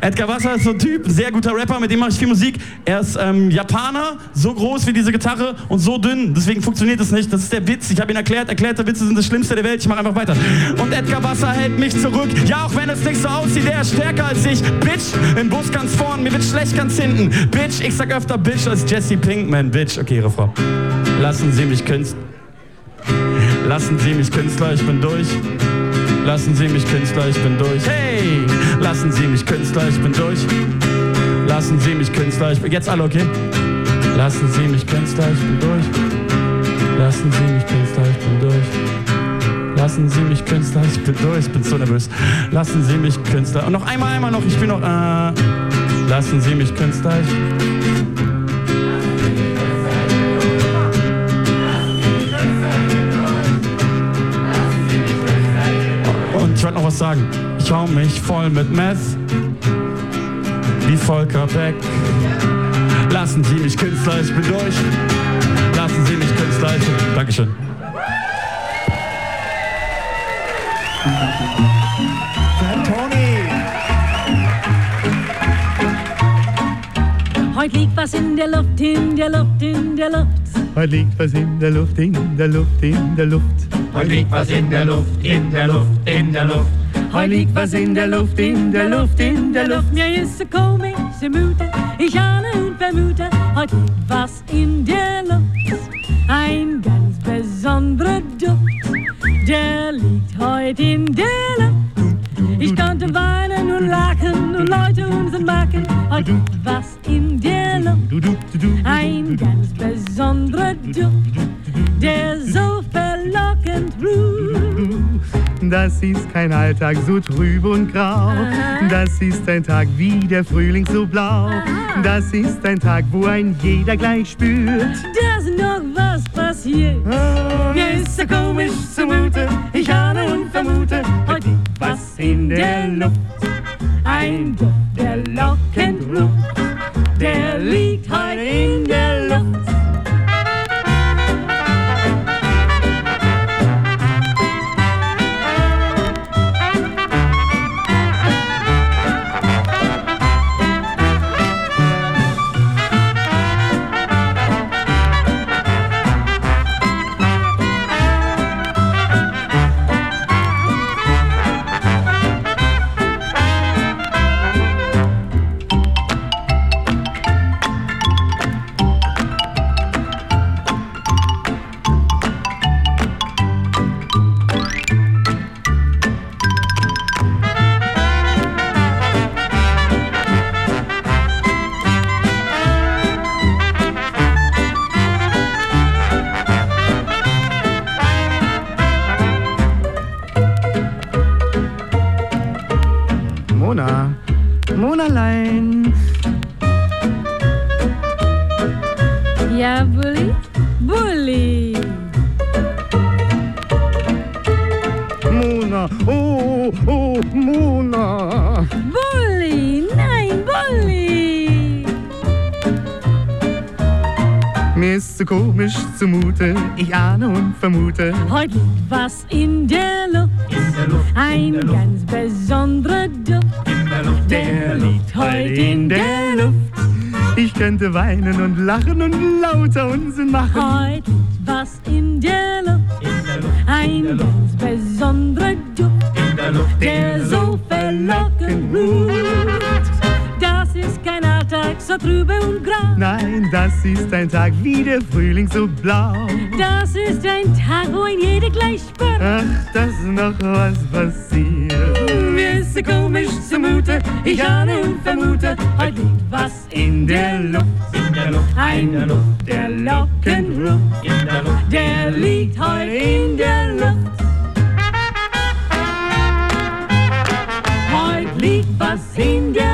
Edgar Wasser ist so ein Typ, sehr guter Rapper, mit dem mache ich viel Musik. Er ist ähm, Japaner, so groß wie diese Gitarre und so dünn. Deswegen funktioniert das nicht. Das ist der Witz. Ich habe ihn erklärt. Erklärte Witze sind das Schlimmste der Welt. Ich mache einfach weiter. Und Edgar Wasser hält mich zurück. Ja, auch wenn es nicht so aussieht, er ist stärker als ich. Bitch, im Bus ganz vorn, mir wird schlecht ganz hinten. Bitch, ich sag öfter Bitch als Jesse Pinkman. Bitch, okay, Refrain. Lassen Sie mich Künstler. Lassen Sie mich Künstler, ich bin durch. Lassen Sie mich Künstler, ich bin durch. Hey! Lassen Sie mich Künstler, ich bin durch. Lassen Sie mich Künstler, ich bin. Jetzt alle, okay? Lassen Sie mich Künstler, ich bin durch. Lassen Sie mich Künstler, ich bin durch. Lassen Sie mich Künstler, ich bin durch. Ich bin so nervös. Lassen Sie mich Künstler. Und noch einmal, einmal noch. Ich bin noch. Äh, lassen Sie mich Künstler, ich. Wollte noch was sagen. Ich hau mich voll mit Meth. Wie Volker Beck. Lassen Sie mich Künstler, ich bin durch. Lassen Sie mich Künstler, ich bin. Dankeschön. Heute liegt was in der Luft, in der Luft, in der Luft. Heute liegt was in der Luft, in der Luft, in der Luft. Heute liegt was in der Luft, in der Luft, in der Luft. Heute liegt was in der Luft, in der Luft, in der Luft. Mir ist so komisch, so müde, ich ahne und vermute, heute liegt was in der Luft. Ein ganz besonderer Duft, der liegt heute in der Luft. Ich konnte weinen und lachen und Leute unseren machen, heute liegt was in der Luft. Ein ganz besonderer Duft, der so verlockend ruht. Das ist kein Alltag so trüb und grau. Das ist ein Tag wie der Frühling so blau. Das ist ein Tag, wo ein jeder gleich spürt. Da ist noch was passiert. Mir ist so komisch zumute. Ich ahne und vermute, heute was in der Luft. Ein Duft, der lockend ruht. Der liegt heute in der Luft. Ahne und vermute. Heute liegt was in der Luft, ein ganz besonderer Duft. Der liegt heute in der Luft. Ich könnte weinen und lachen und lauter Unsinn machen. Heute liegt was in der Luft, ein ganz besonderer Duft, der so verlockend ruft. So trübe und grau. Nein, das ist ein Tag wie der Frühling so blau. Das ist ein Tag, wo ein jeder gleich spürt. Ach, dass noch was passiert. Mir ist so komisch zumute, ich ahne und vermute, heute liegt was in der Luft. Ein Luft, der Lockenruft, der liegt heute in der Luft. Heute liegt was in der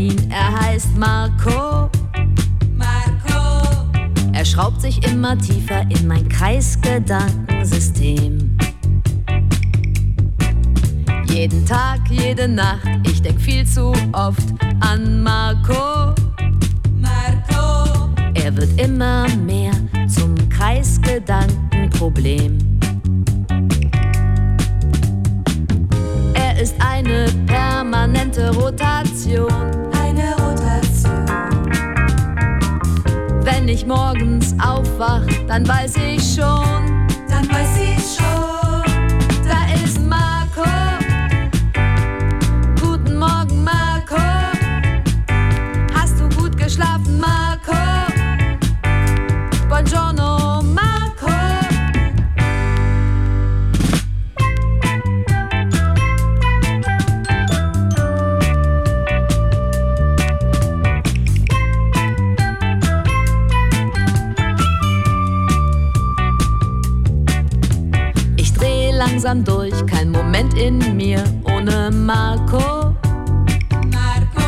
Berlin. Er heißt Marco. Marco. Er schraubt sich immer tiefer in mein Kreisgedankensystem. Jeden Tag, jede Nacht, ich denk viel zu oft an Marco. Marco. Er wird immer mehr zum Kreisgedankenproblem. Er ist eine permanente Rotation. Wenn ich morgens aufwach, dann weiß ich schon. Dann weiß ich in mir ohne Marco. Marco.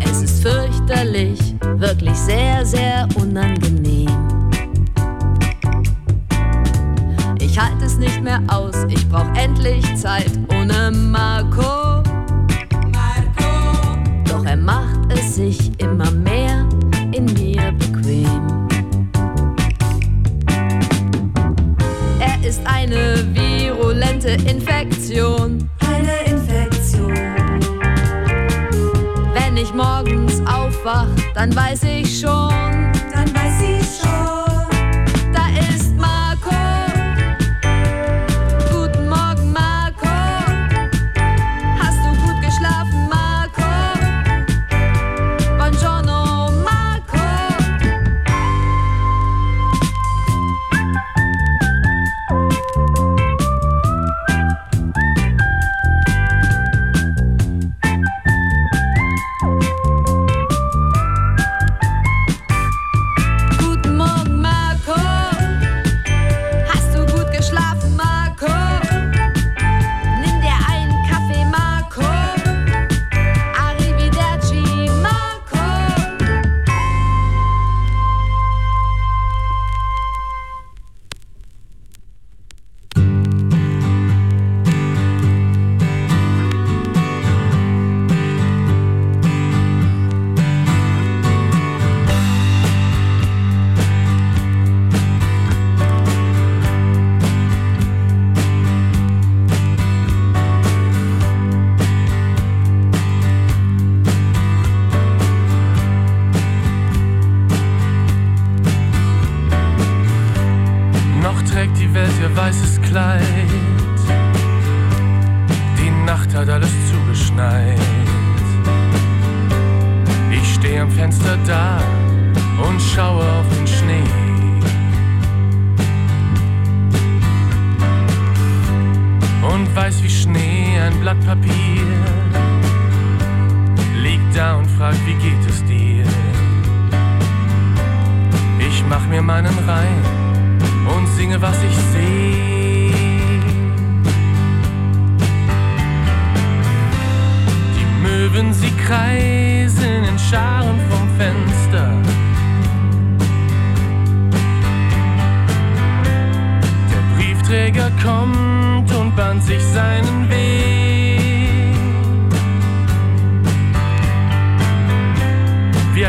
Es ist fürchterlich, wirklich sehr, sehr unangenehm. Ich halte es nicht mehr aus, ich brauch endlich Zeit ohne Marco. Marco. Doch er macht es sich immer mehr dann weiß ich schon.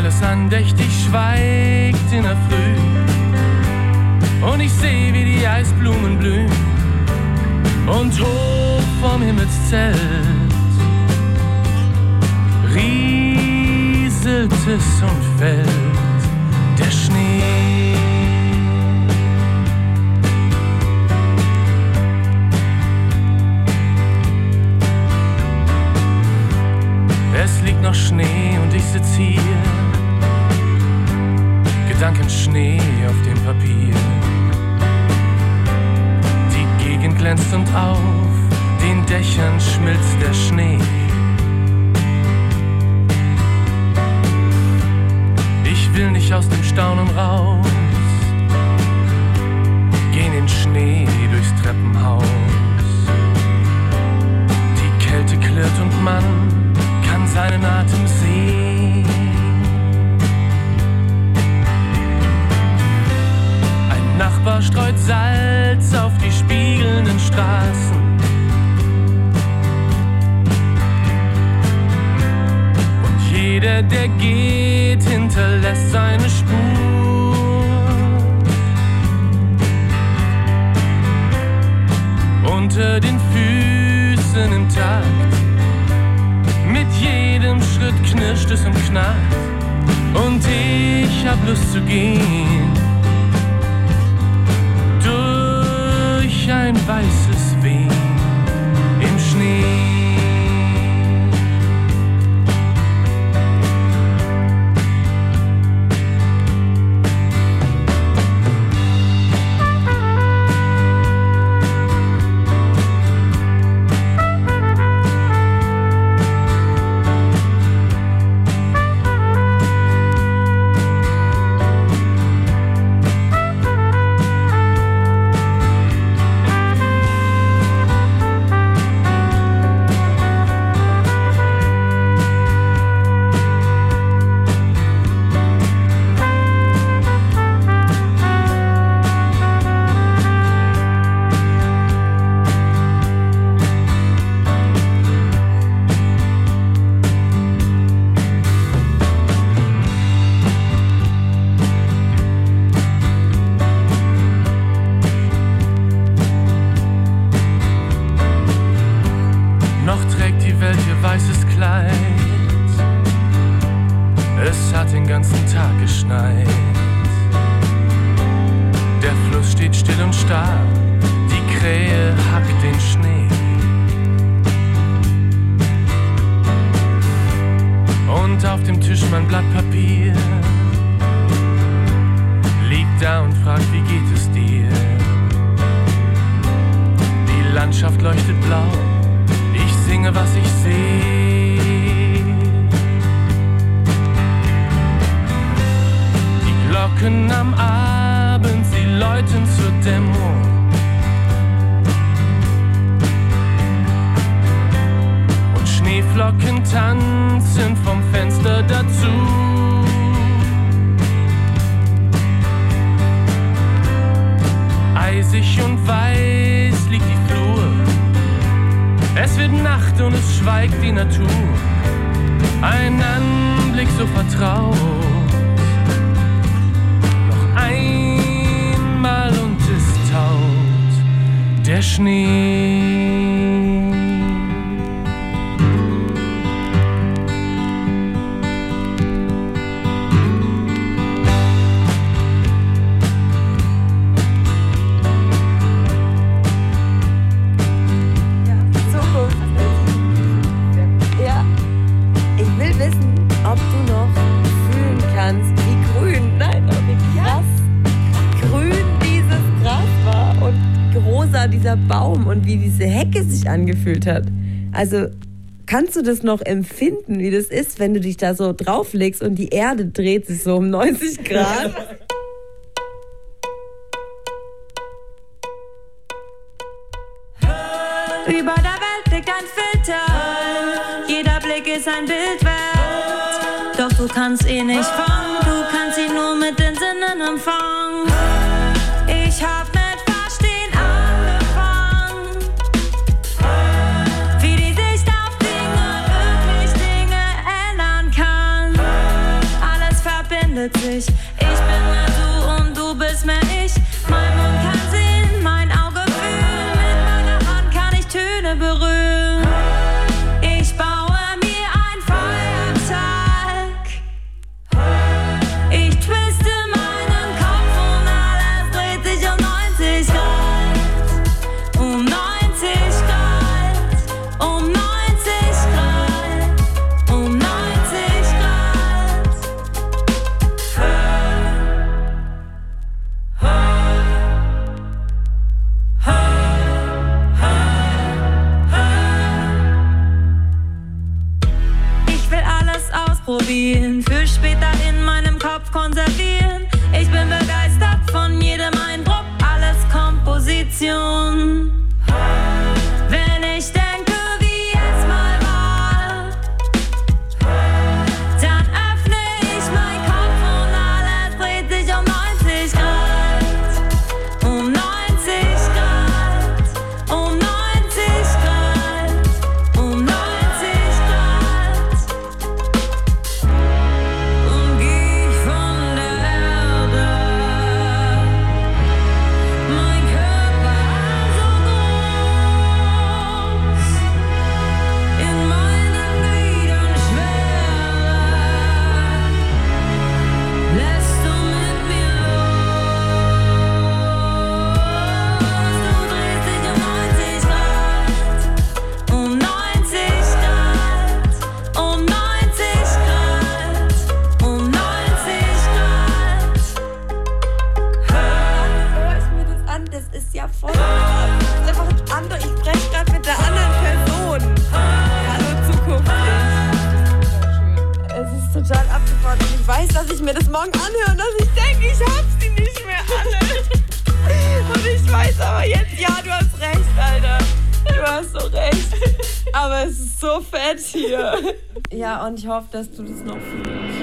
Alles andächtig schweigt in der Früh. Und ich sehe, wie die Eisblumen blühen. Und hoch vom Himmelszelt rieselt es und fällt der Schnee. Es liegt noch Schnee und ich sitz hier, Gedanken Schnee auf dem Papier. Die Gegend glänzt und auf den Dächern schmilzt der Schnee. Ich will nicht aus dem Staunen raus, geh in Schnee durchs Treppenhaus. Die Kälte klirrt und man kann seinen Atem sehen. Nachbar streut Salz auf die spiegelnden Straßen. Und jeder, der geht, hinterlässt seine Spur. Unter den Füßen im Takt. Mit jedem Schritt knirscht es und knackt. Und ich hab Lust zu gehen. Durch gefühlt hat. Also kannst du das noch empfinden, wie das ist, wenn du dich da so drauflegst und die Erde dreht sich so um 90 Grad? Über der Welt liegt ein Filter. Jeder Blick ist ein Bild wert. Doch du kannst eh nicht fahren. ich mir das morgen anhöre dass ich denke, ich hab's sie nicht mehr alle. Und ich weiß aber jetzt, ja, du hast recht, Alter. Du hast so recht. Aber es ist so fett hier. Ja, und ich hoffe, dass du das noch fühlst.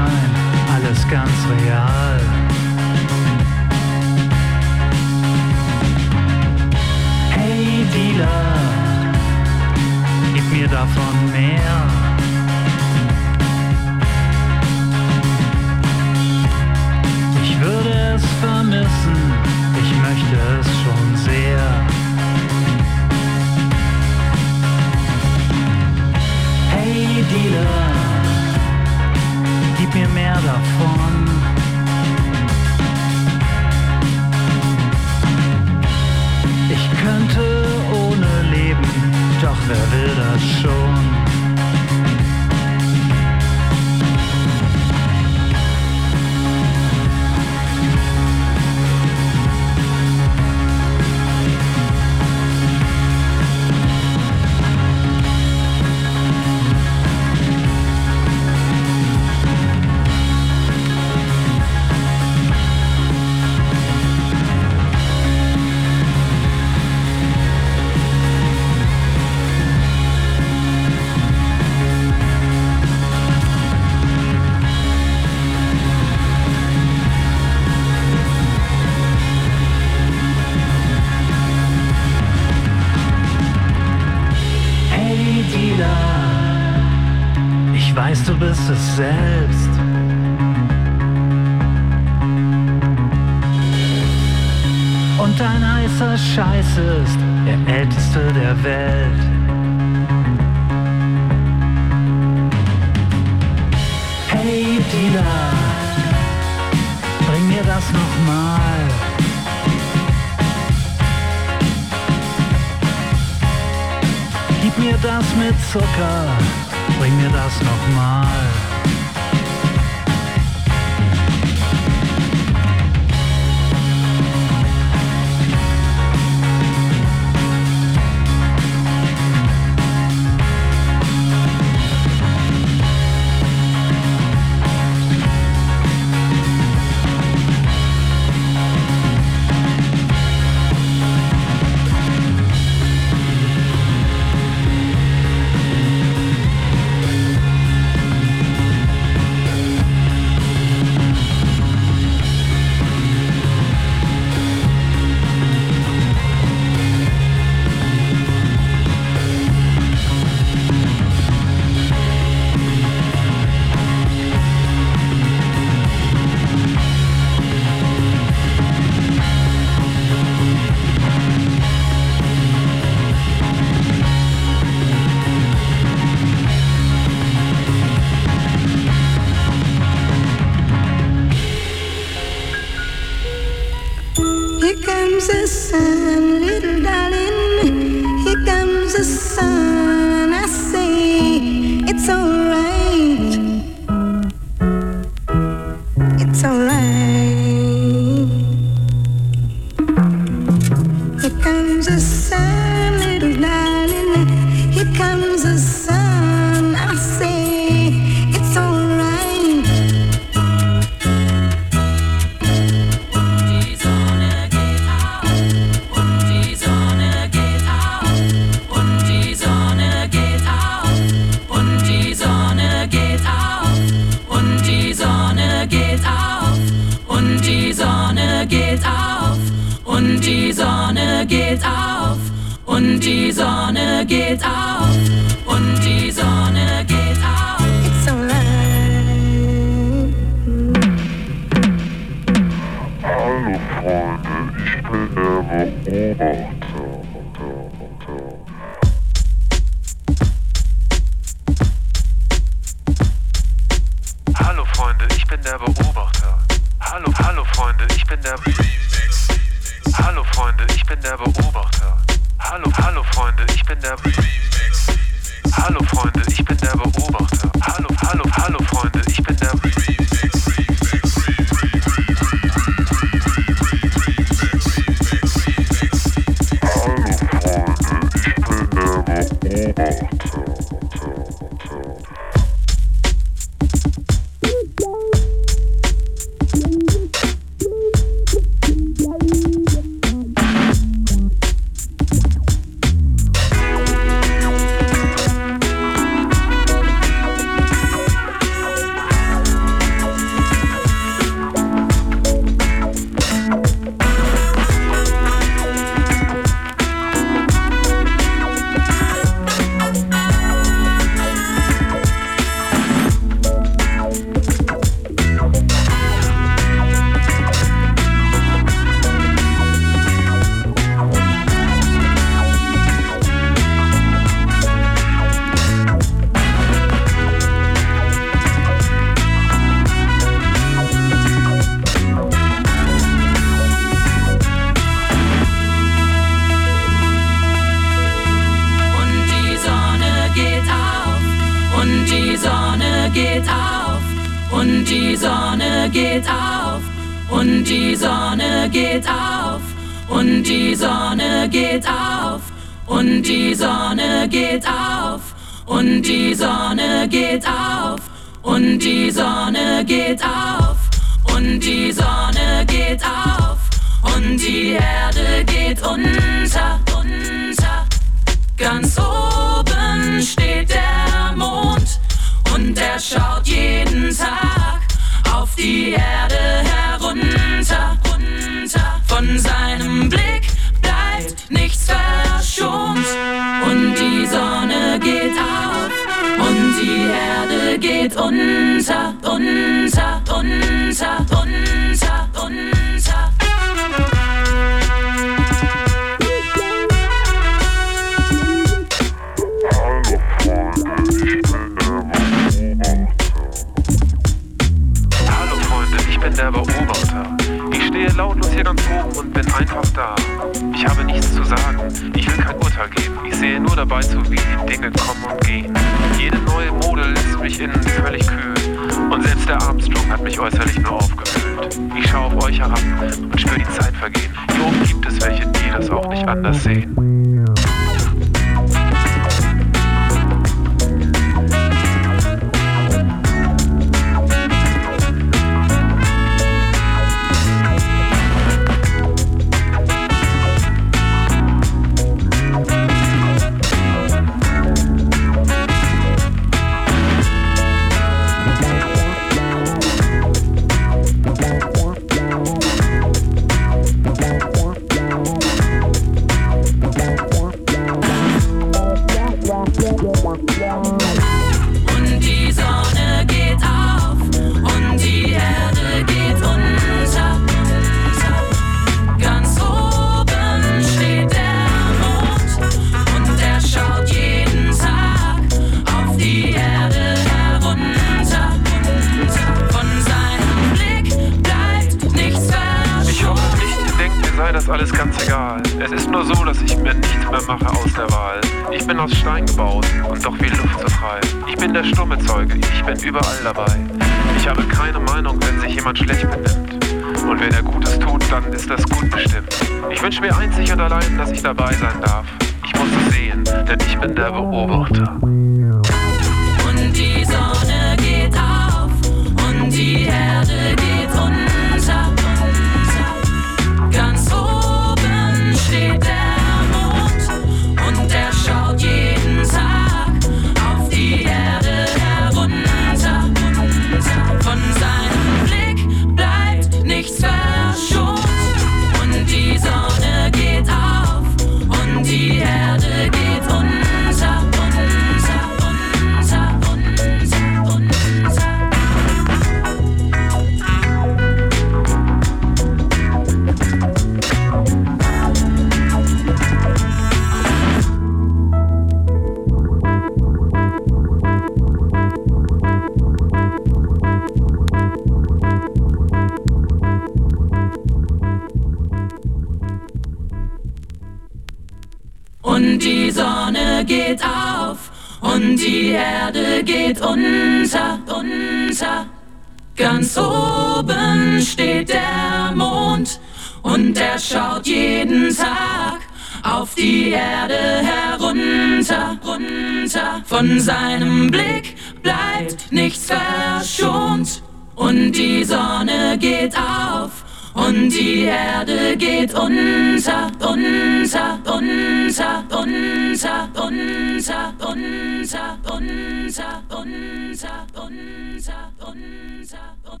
Von seinem Blick bleibt nichts verschont. Und die Sonne geht auf und die Erde geht unter, unter, unter, unter, unter, unter, unter, unter, unter, unter, unter.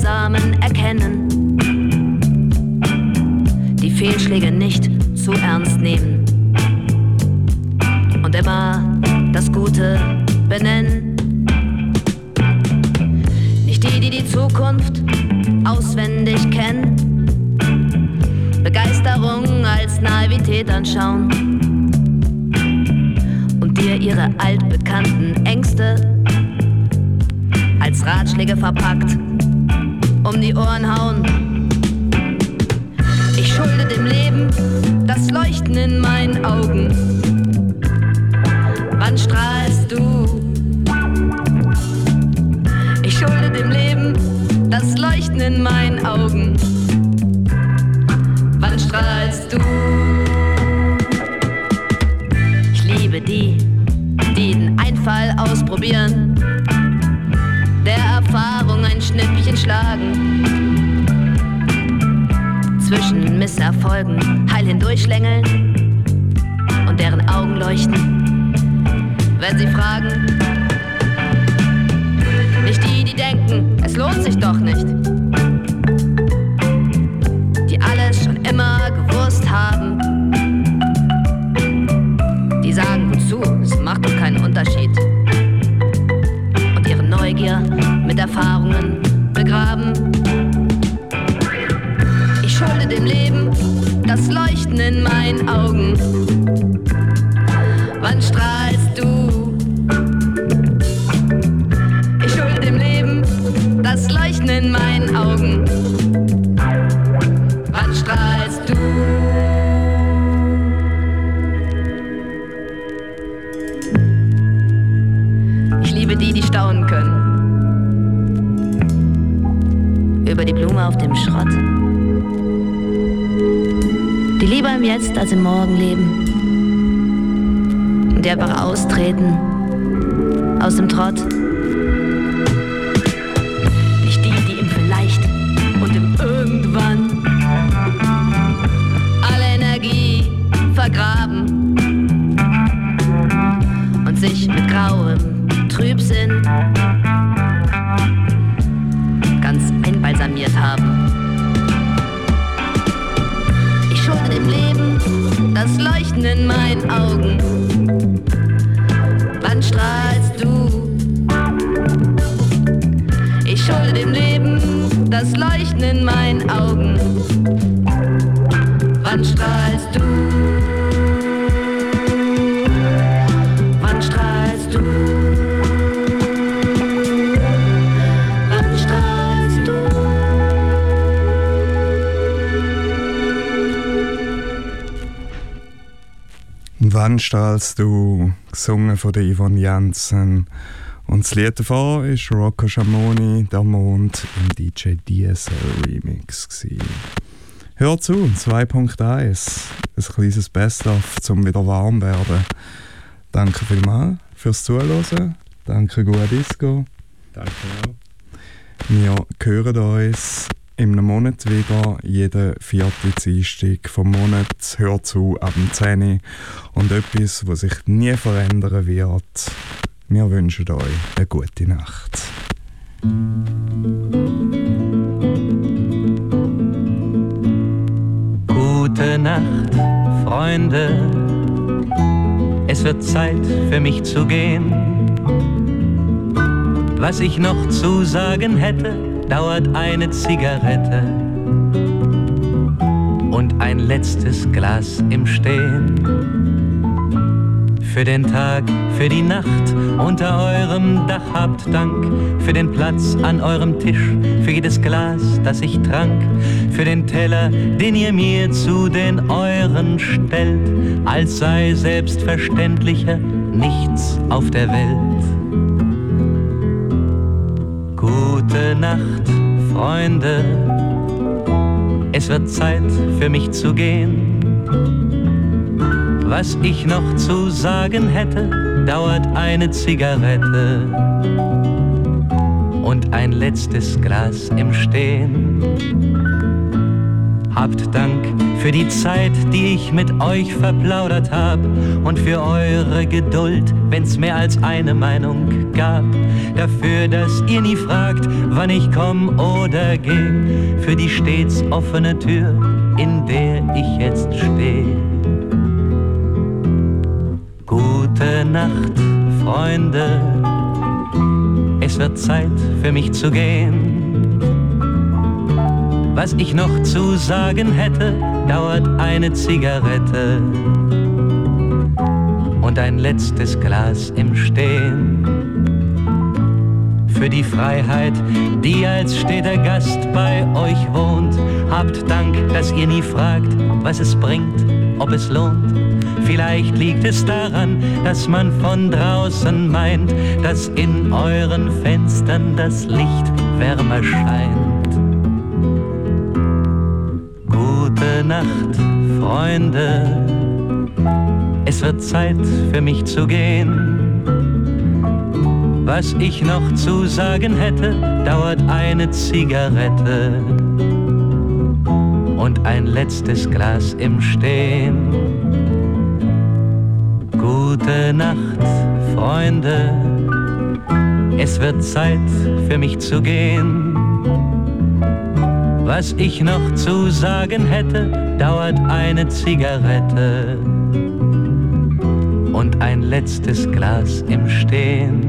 Samen erkennen. Die Fehlschläge nicht zu ernst nehmen. Und immer das Gute benennen. Nicht die, die die Zukunft auswendig kennen. Begeisterung als Naivität anschauen. Und dir ihre altbekannten Ängste als Ratschläge verpackt um die Ohren hauen. Ich schulde dem Leben das Leuchten in meinen Augen. Wann strahlst du? Ich schulde dem Leben das Leuchten in meinen Augen. Wann strahlst du? Ich liebe die, die den Einfall ausprobieren, Schnippchen schlagen. Zwischen Misserfolgen heil hindurchschlängeln und deren Augen leuchten, wenn sie fragen. Nicht die, die denken, es lohnt sich doch nicht. Die alles schon immer gewusst haben. In meinen Augen. Als im Morgen leben. Und einfach austreten aus dem Trott. Nicht die, die im Vielleicht und im Irgendwann alle Energie vergraben und sich mit grauem Trübsinn in meinen Augen. Wann strahlst du? Ich schulde dem Leben das Leuchten in meinen Augen. Wann strahlst du? Gesungen von der Yvonne Janssen. Und das Lied davor ist Rocco Schamoni, Der Mond im DJ DSL Remix. Gewesen. Hör zu, 2.1. Ein kleines Best-of zum wieder warm werden. Danke vielmals fürs Zuhören. Danke, Gua Disco. Danke auch. Wir hören uns im Monat wieder, jeden vierten Dienstag vom Monat. Hört zu ab dem 10 Uhr. Und etwas, was sich nie verändern wird. Wir wünschen euch eine gute Nacht. Gute Nacht, Freunde. Es wird Zeit für mich zu gehen. Was ich noch zu sagen hätte, dauert eine Zigarette und ein letztes Glas im Stehen. Für den Tag, für die Nacht unter eurem Dach habt Dank, für den Platz an eurem Tisch, für jedes Glas, das ich trank, für den Teller, den ihr mir zu den euren stellt, als sei selbstverständlicher nichts auf der Welt. Gute Nacht, Freunde, es wird Zeit für mich zu gehen. Was ich noch zu sagen hätte, dauert eine Zigarette und ein letztes Glas im Stehen. Habt Dank für die Zeit, die ich mit euch verplaudert hab und für eure Geduld, wenn's mehr als eine Meinung gab. Dafür, dass ihr nie fragt, wann ich komm oder geh, für die stets offene Tür, in der ich jetzt steh. Gute Nacht, Freunde, es wird Zeit für mich zu gehen. Was ich noch zu sagen hätte, dauert eine Zigarette und ein letztes Glas im Stehen. Für die Freiheit, die als steter Gast bei euch wohnt, habt Dank, dass ihr nie fragt, was es bringt, ob es lohnt. Vielleicht liegt es daran, dass man von draußen meint, dass in euren Fenstern das Licht wärmer scheint. Gute Nacht, Freunde, es wird Zeit für mich zu gehen. Was ich noch zu sagen hätte, dauert eine Zigarette und ein letztes Glas im Stehen. Gute Nacht, Freunde, es wird Zeit für mich zu gehen. Was ich noch zu sagen hätte, dauert eine Zigarette und ein letztes Glas im Stehen.